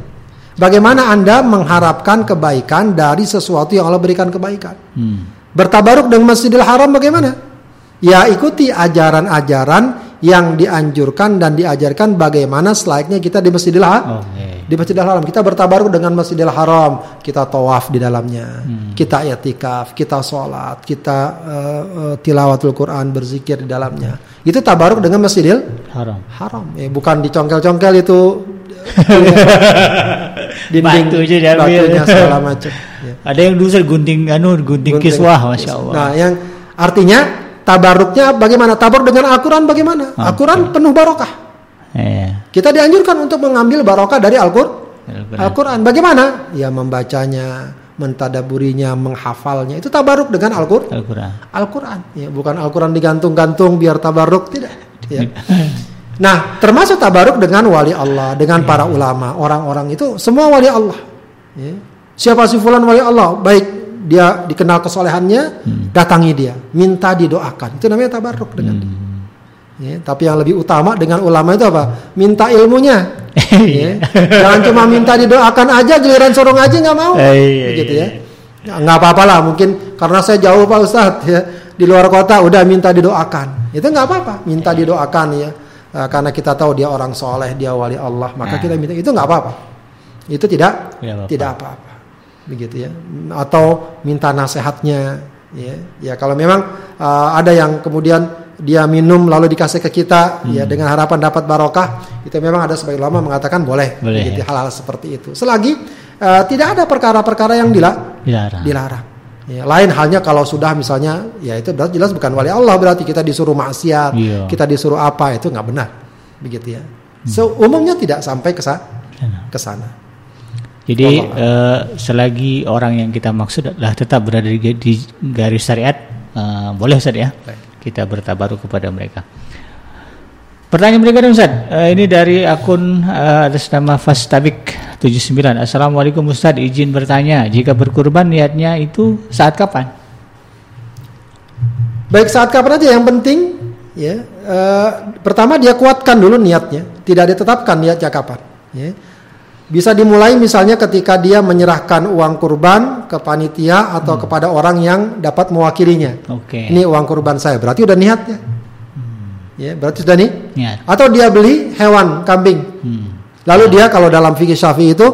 Bagaimana Anda mengharapkan kebaikan dari sesuatu yang Allah berikan kebaikan. Hmm. Bertabaruk dengan Masjidil Haram bagaimana? Ya ikuti ajaran-ajaran yang dianjurkan dan diajarkan bagaimana selayaknya kita di Masjidil Haram. Okay di Masjidil Haram. Kita bertabaruk dengan Masjidil Haram, kita tawaf di dalamnya, hmm. kita i'tikaf, kita sholat, kita uh, uh, tilawatul Quran, berzikir di dalamnya. Itu tabaruk dengan Masjidil Haram. Haram. Eh, bukan dicongkel-congkel itu (laughs) dinding Batu aja batunya segala macam. Ya. Ada yang dulu gunting anu gunting, gunting kiswah, masya Allah. Nah, yang artinya tabaruknya bagaimana? Tabaruk dengan Al-Quran bagaimana? Al-Quran penuh barokah. Yeah. Kita dianjurkan untuk mengambil barokah dari Al-Qur'an. Al-Qur'an. Bagaimana? Ya membacanya, mentadaburinya, menghafalnya. Itu tabaruk dengan Al-Qur'an. Al-Qur'an. Al-Qur'an. Ya, bukan Al-Qur'an digantung-gantung biar tabaruk tidak. (laughs) Ya. Nah, termasuk tabaruk dengan wali Allah, dengan yeah. para ulama, orang-orang itu semua wali Allah. Ya. Siapa si fulan wali Allah? Baik dia dikenal kesolehannya, hmm. datangi dia, minta didoakan. Itu namanya tabaruk dengan hmm. Ya, tapi yang lebih utama dengan ulama itu apa? Minta ilmunya. (laughs) ya. Jangan cuma minta didoakan aja, giliran suruh ngaji nggak mau. Eh, iya, gitu ya. ya. Nggak apa-apa lah, mungkin karena saya jauh Pak Ustadz ya di luar kota udah minta didoakan. Itu nggak apa-apa, minta didoakan ya. Nah, karena kita tahu dia orang soleh, dia wali Allah, maka nah. kita minta itu nggak apa-apa. Itu tidak tidak apa-apa. Begitu ya. Atau minta nasihatnya ya. Ya kalau memang uh, ada yang kemudian dia minum lalu dikasih ke kita ya, hmm. ya dengan harapan dapat barokah itu memang ada sebagian ulama mengatakan boleh, boleh gitu, ya. hal-hal seperti itu selagi uh, tidak ada perkara-perkara yang dila dilarang, dilarang. Ya, lain halnya kalau sudah misalnya ya itu berarti jelas bukan wali Allah berarti kita disuruh maksiat iya. kita disuruh apa itu nggak benar begitu ya hmm. so umumnya tidak sampai ke ke sana jadi uh, selagi orang yang kita maksud adalah tetap berada di, di garis syariat uh, boleh Ustaz ya Baik kita bertabaruk kepada mereka. Pertanyaan berikutnya Ustaz, uh, ini dari akun uh, atas nama Fastabik 79. Assalamualaikum Ustaz, izin bertanya, jika berkurban niatnya itu saat kapan? Baik saat kapan aja yang penting ya. Uh, pertama dia kuatkan dulu niatnya, tidak ditetapkan niatnya kapan, ya. Bisa dimulai misalnya ketika dia menyerahkan uang kurban ke panitia atau hmm. kepada orang yang dapat mewakilinya. Oke. Okay. Ini uang kurban saya, berarti udah niatnya. Hmm. Ya, berarti sudah nih. Niat. Atau dia beli hewan kambing. Hmm. Lalu dia kalau dalam fikih Syafi'i itu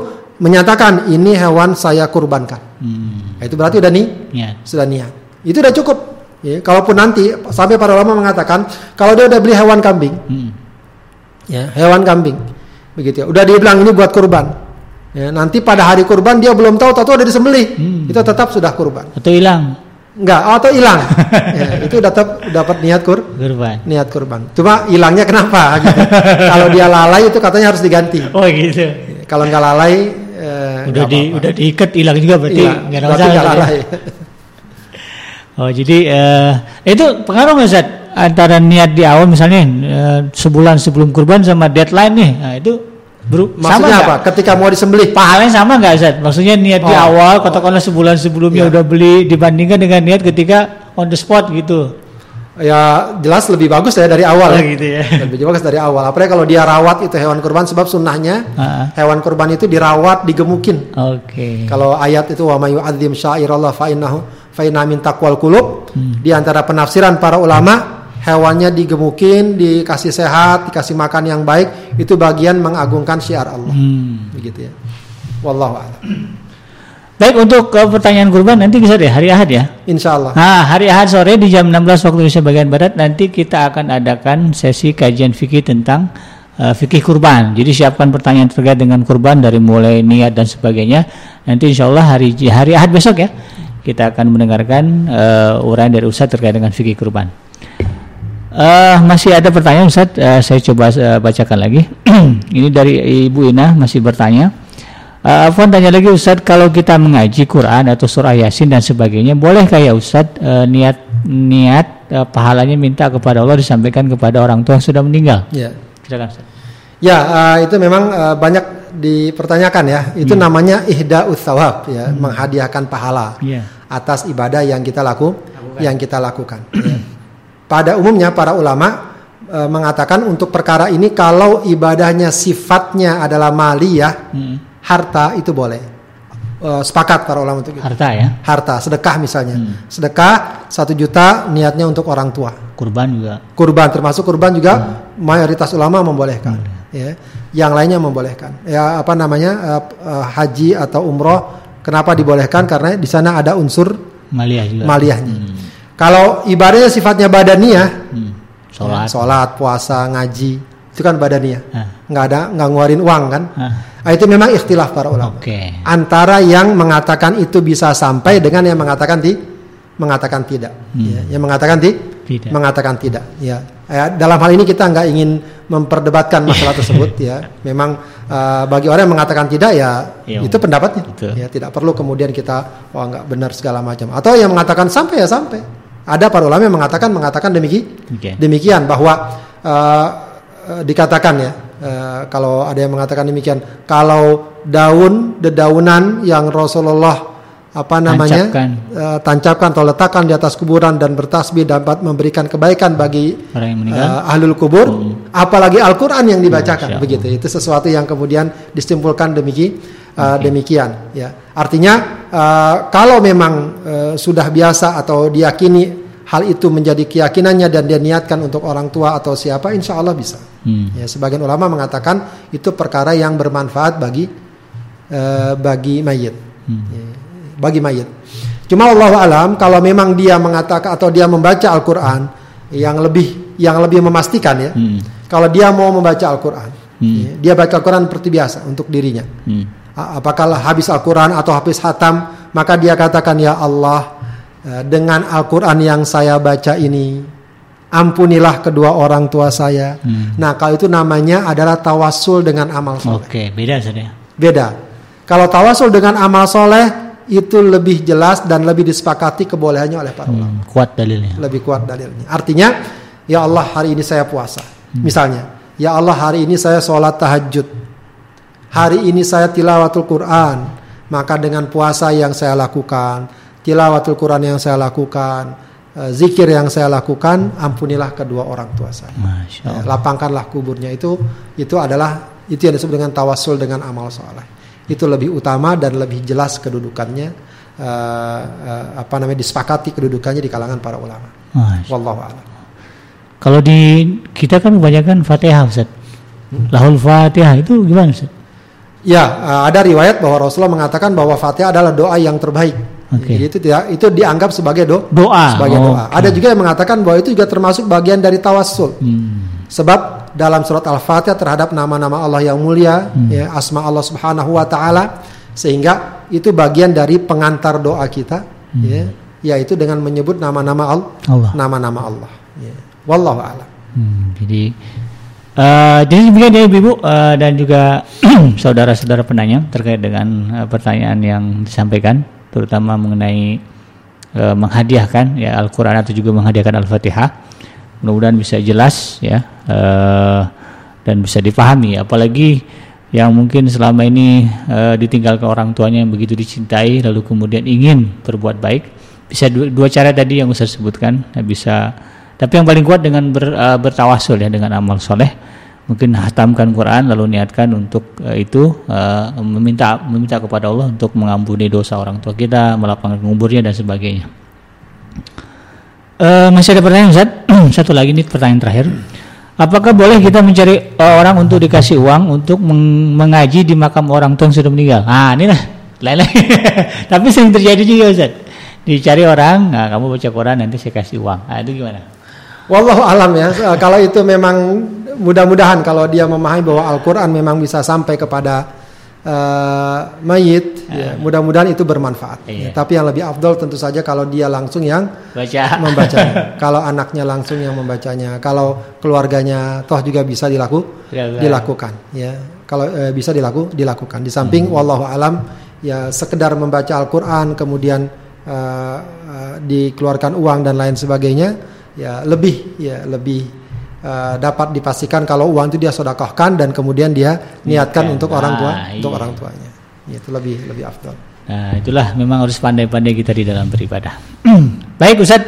menyatakan ini hewan saya kurbankan. Hmm. Nah, itu berarti udah nih. Niat. Sudah niat. Itu udah cukup. Ya, kalaupun nanti sampai para ulama mengatakan kalau dia udah beli hewan kambing. Hmm. Ya, hewan kambing begitu ya. Udah dia bilang ini buat kurban. Ya, nanti pada hari kurban dia belum tahu tahu ada disembelih. Hmm. Itu tetap sudah kurban. Atau hilang. Enggak, atau hilang. (laughs) ya, itu tetap dapat niat kur kurban. Niat kurban. Cuma hilangnya kenapa (laughs) gitu. Kalau dia lalai itu katanya harus diganti. Oh gitu. Ya, Kalau nggak lalai eh, udah di apa-apa. udah diikat hilang juga berarti Iya, nggak ada ya? lalai. (laughs) Oh jadi eh, itu pengaruh nggak Ustaz antara niat di awal misalnya eh, sebulan sebelum kurban sama deadline nih, nah itu sama Maksudnya nggak? apa? Ketika mau disembelih, Pahalanya sama nggak Ustaz? Maksudnya niat di Oh, awal oh. katakanlah sebulan sebelumnya Iya. udah beli dibandingkan dengan niat ketika on the spot gitu. ya jelas lebih bagus ya dari awal. Oh, ya. gitu ya. (laughs) Lebih bagus dari awal. Apalagi kalau dia rawat itu hewan kurban sebab sunnahnya Ah, hewan kurban itu dirawat, digemukin. Oke. Kalau ayat itu wa may yu'adzim syairallah fa innahu fa inna min taqwal qulub. Di antara penafsiran para ulama, hewannya digemukin, dikasih sehat, dikasih makan yang baik, itu bagian mengagungkan syiar Allah. Hmm. Begitu ya. Wallahu a'lam. Baik untuk eh, pertanyaan kurban nanti bisa deh hari Ahad ya. Insyaallah. Nah, hari Ahad sore di jam 16 waktu Indonesia bagian Barat nanti kita akan adakan sesi kajian fikih tentang eh, fikih kurban. Jadi siapkan pertanyaan terkait dengan kurban dari mulai niat dan sebagainya. Nanti insya Allah hari hari Ahad besok ya kita akan mendengarkan eh, uraian dari Ustadz terkait dengan fikih kurban. Eh, masih ada pertanyaan Ustadz, Eh, saya coba eh, bacakan lagi. (clears throat) Ini dari Ibu Ina masih bertanya. Uh, Afwan tanya lagi Ustadz kalau kita mengaji Quran atau surah Yasin dan sebagainya boleh kayak Ustadz uh, niat niat uh, pahalanya minta kepada Allah disampaikan kepada orang tua yang sudah meninggal. Ya. Silakan Ustadz. Ya, eh, itu memang eh, banyak dipertanyakan ya. Itu namanya ihda thawab ya, menghadiahkan pahala Iya. atas ibadah yang kita laku yang kita lakukan. Pada umumnya para ulama eh, mengatakan untuk perkara ini kalau ibadahnya sifatnya adalah maliyah, Hmm. harta itu boleh. Eh, sepakat para ulama untuk itu. Harta ya, Harta, sedekah misalnya. Sedekah satu juta niatnya untuk orang tua. kurban juga. Kurban termasuk kurban juga mayoritas ulama membolehkan. Ya. Yang lainnya membolehkan. Ya apa namanya eh, eh, haji atau umroh kenapa dibolehkan karena di sana ada unsur Maliyah juga. maliyahnya. Kalau ibadahnya sifatnya badaniyah, Hmm. ya, Sholat. sholat, puasa, ngaji, itu kan badaniyah. Ah. Nggak ada nggak ngeluarin uang kan? Ah, Ah, itu memang ikhtilaf para ulama. Oke. Antara yang mengatakan itu bisa sampai dengan yang mengatakan ti mengatakan tidak. Hmm. Ya, yang mengatakan ti Tidak. mengatakan tidak. Ya. Ya, dalam hal ini kita nggak ingin memperdebatkan masalah (laughs) tersebut ya. Memang uh, bagi orang yang mengatakan tidak ya Iya. itu pendapatnya. Betul. Ya, tidak perlu kemudian kita wah nggak benar segala macam. Atau yang mengatakan sampai ya sampai. Ada para ulama yang mengatakan mengatakan demikian Oke. demikian bahwa uh, dikatakan ya uh, kalau ada yang mengatakan demikian kalau daun dedaunan yang Rasulullah apa namanya Tancapkan. uh, tancapkan atau letakkan di atas kuburan dan bertasbih dapat memberikan kebaikan bagi Orang yang meninggal. uh, ahlul kubur apalagi Al-Qur'an yang dibacakan Allah. begitu itu sesuatu yang kemudian disimpulkan demikian uh, demikian ya artinya uh, kalau memang uh, sudah biasa atau diyakini hal itu menjadi keyakinannya dan dia niatkan untuk orang tua atau siapa insya Allah bisa Hmm. ya sebagian ulama mengatakan itu perkara yang bermanfaat bagi uh, bagi mayit Hmm. Ya, bagi mayit cuma Allah alam kalau memang dia mengatakan atau dia membaca Al-Quran yang lebih yang lebih memastikan ya Hmm. kalau dia mau membaca Al-Quran, Hmm. ya, dia baca Al-Quran seperti biasa untuk dirinya. Hmm. Apakah habis Al-Quran atau habis hatam, maka dia katakan ya Allah, eh, dengan Al-Quran yang saya baca ini, ampunilah kedua orang tua saya. Hmm. Nah, kalau itu namanya adalah tawasul dengan amal soleh. Oke, beda Ustadz ya. Beda. Kalau tawasul dengan amal soleh itu lebih jelas dan lebih disepakati kebolehannya oleh para ulama Hmm. Kuat dalilnya. lebih kuat dalilnya. Artinya, ya Allah hari ini saya puasa. Hmm. Misalnya, ya Allah hari ini saya sholat tahajud. Hari ini saya tilawatul Quran. Maka dengan puasa yang saya lakukan, tilawatul Quran yang saya lakukan, eh, zikir yang saya lakukan, ampunilah kedua orang tua saya. Masya Ya, Allah. lapangkanlah kuburnya itu itu adalah itu yang disebut dengan tawasul dengan amal soleh itu lebih utama dan lebih jelas kedudukannya eh, eh, apa namanya disepakati kedudukannya di kalangan para ulama wallahu a'lam Kalau di kita kan kebanyakan Fatihah Ustaz. Lahul Fatihah itu gimana Ustaz? Ya eh, ada riwayat bahwa Rasulullah mengatakan bahwa Fatihah adalah doa yang terbaik jadi itu tidak itu dianggap sebagai do Doa. sebagai Oh, doa ada juga yang mengatakan bahwa itu juga termasuk bagian dari tawasul Hmm. Sebab dalam surat Al-Fatihah terhadap nama-nama Allah yang mulia, ya, asma Allah Subhanahu wa taala sehingga itu bagian dari pengantar doa kita, ya, yaitu dengan menyebut nama-nama Allah, Allah. nama-nama Allah. Ya. Wallahu a'lam. Hmm, jadi Uh, jadi demikian ya ibu uh, dan juga (clears throat) saudara-saudara penanya terkait dengan uh, pertanyaan yang disampaikan, terutama mengenai uh, menghadiahkan ya Al-Quran atau juga menghadiahkan Al-Fatihah. Mudah-mudahan bisa jelas ya uh, dan bisa dipahami. Apalagi yang mungkin selama ini uh, ditinggalkan orang tuanya yang begitu dicintai, lalu kemudian ingin berbuat baik, bisa dua, dua cara tadi yang saya sebutkan, ya, bisa tapi yang paling kuat dengan ber, uh, bertawasul ya dengan amal soleh. Mungkin hatamkan Quran lalu niatkan untuk uh, itu uh, meminta meminta kepada Allah untuk mengampuni dosa orang tua kita, melapangkan kuburnya dan sebagainya. Uh, masih ada pertanyaan Ustaz? (clears throat) Satu lagi nih pertanyaan terakhir. Apakah boleh kita mencari orang untuk dikasih uang untuk meng mengaji di makam orang tua yang sudah meninggal? Ah, ini lah. Lele. (laughs) Tapi sering terjadi juga Ustaz. Dicari orang, nah kamu baca Quran nanti saya kasih uang. Ah, itu gimana? Wallahu alam ya. Eh, kalau itu memang mudah-mudahan kalau dia memahami bahwa Al-Qur'an memang bisa sampai kepada uh, mayit, ya, ah. mudah-mudahan itu bermanfaat. Iya. Ya, tapi yang lebih afdol tentu saja kalau dia langsung yang Baca. (laughs) membacanya. kalau anaknya langsung yang membacanya, kalau keluarganya toh juga bisa dilaku, dilakukan. Ya, kalau uh, bisa dilaku, dilakukan. Di samping hmm. wallahu alam ya sekedar membaca Al-Qur'an kemudian uh, uh, dikeluarkan uang dan lain sebagainya ya lebih ya lebih uh, dapat dipastikan kalau uang itu dia sedekahkan dan kemudian dia niatkan untuk nah, orang tua iya. untuk orang tuanya. Ya, itu lebih lebih afdal. Nah, itulah memang harus pandai-pandai kita di dalam beribadah. (clears throat) Baik Ustaz,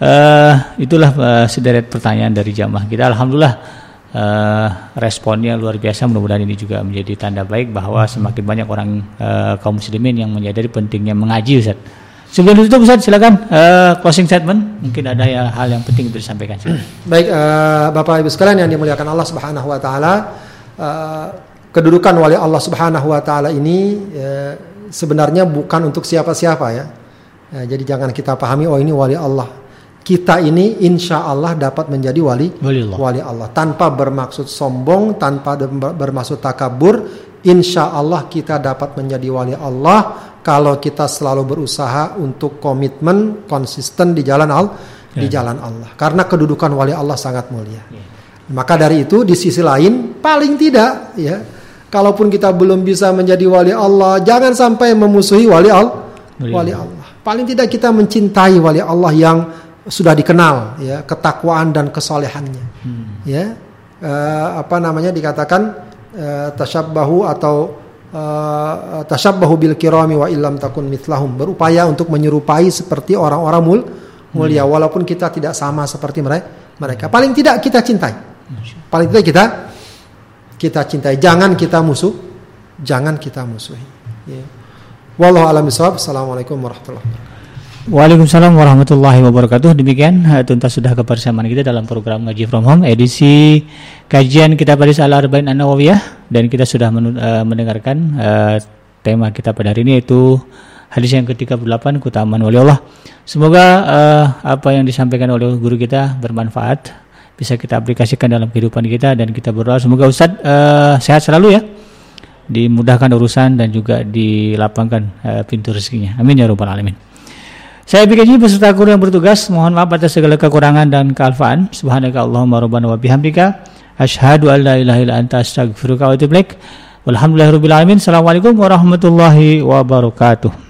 uh, itulah uh, sederet pertanyaan dari jamaah kita. Alhamdulillah uh, responnya luar biasa. Mudah-mudahan ini juga menjadi tanda baik bahwa semakin banyak orang uh, kaum muslimin yang menyadari pentingnya mengaji Ustaz. Sebelum ditutup Ustaz silakan uh, closing statement. Mungkin ada ya hal yang penting untuk disampaikan. (clears throat) Baik uh, Bapak Ibu sekalian yang dimuliakan Allah Subhanahu wa taala, uh, kedudukan wali Allah Subhanahu wa taala ini uh, sebenarnya bukan untuk siapa-siapa ya. Uh, jadi jangan kita pahami oh ini wali Allah. Kita ini insya Allah dapat menjadi wali wali Allah. wali Allah tanpa bermaksud sombong, tanpa bermaksud takabur. Insya Allah kita dapat menjadi wali Allah kalau kita selalu berusaha untuk komitmen konsisten di jalan Allah yeah. di ya. jalan Allah karena kedudukan wali Allah sangat mulia yeah. maka dari itu di sisi lain paling tidak ya kalaupun kita belum bisa menjadi wali Allah jangan sampai memusuhi wali Allah wali Allah paling tidak kita mencintai wali Allah yang sudah dikenal ya ketakwaan dan kesolehannya hmm. ya uh, apa namanya dikatakan uh, tasyabbahu atau uh, tashabbahu bil kirami wa illam takun mithlahum. Berupaya untuk menyerupai seperti orang-orang mul mulia. Hmm. walaupun kita tidak sama seperti mereka mereka. Paling tidak kita cintai. Paling tidak kita kita cintai. Jangan kita musuh. Jangan kita musuhi. Ya. wallahu alam bisawab assalamualaikum warahmatullahi wabarakatuh Waalaikumsalam warahmatullahi wabarakatuh. Demikian uh, tuntas sudah kebersamaan kita dalam program Ngaji From Home edisi kajian kita pada Al Arba'in An Nawawiyah dan kita sudah uh, mendengarkan uh, tema kita pada hari ini yaitu hadis yang ke-38 keutamaan wali Allah. Semoga uh, apa yang disampaikan oleh guru kita bermanfaat, bisa kita aplikasikan dalam kehidupan kita dan kita berdoa semoga Ustadz uh, sehat selalu ya. Dimudahkan urusan dan juga dilapangkan uh, pintu rezekinya. Amin ya rabbal alamin. Saya bikin peserta guru yang bertugas mohon maaf atas segala kekurangan dan kealfaan. Subhanaka Allahumma rabbana wa bihamdika asyhadu an la ilaha illa anta astaghfiruka wa atubu ilaik. Alamin. Assalamualaikum warahmatullahi wabarakatuh.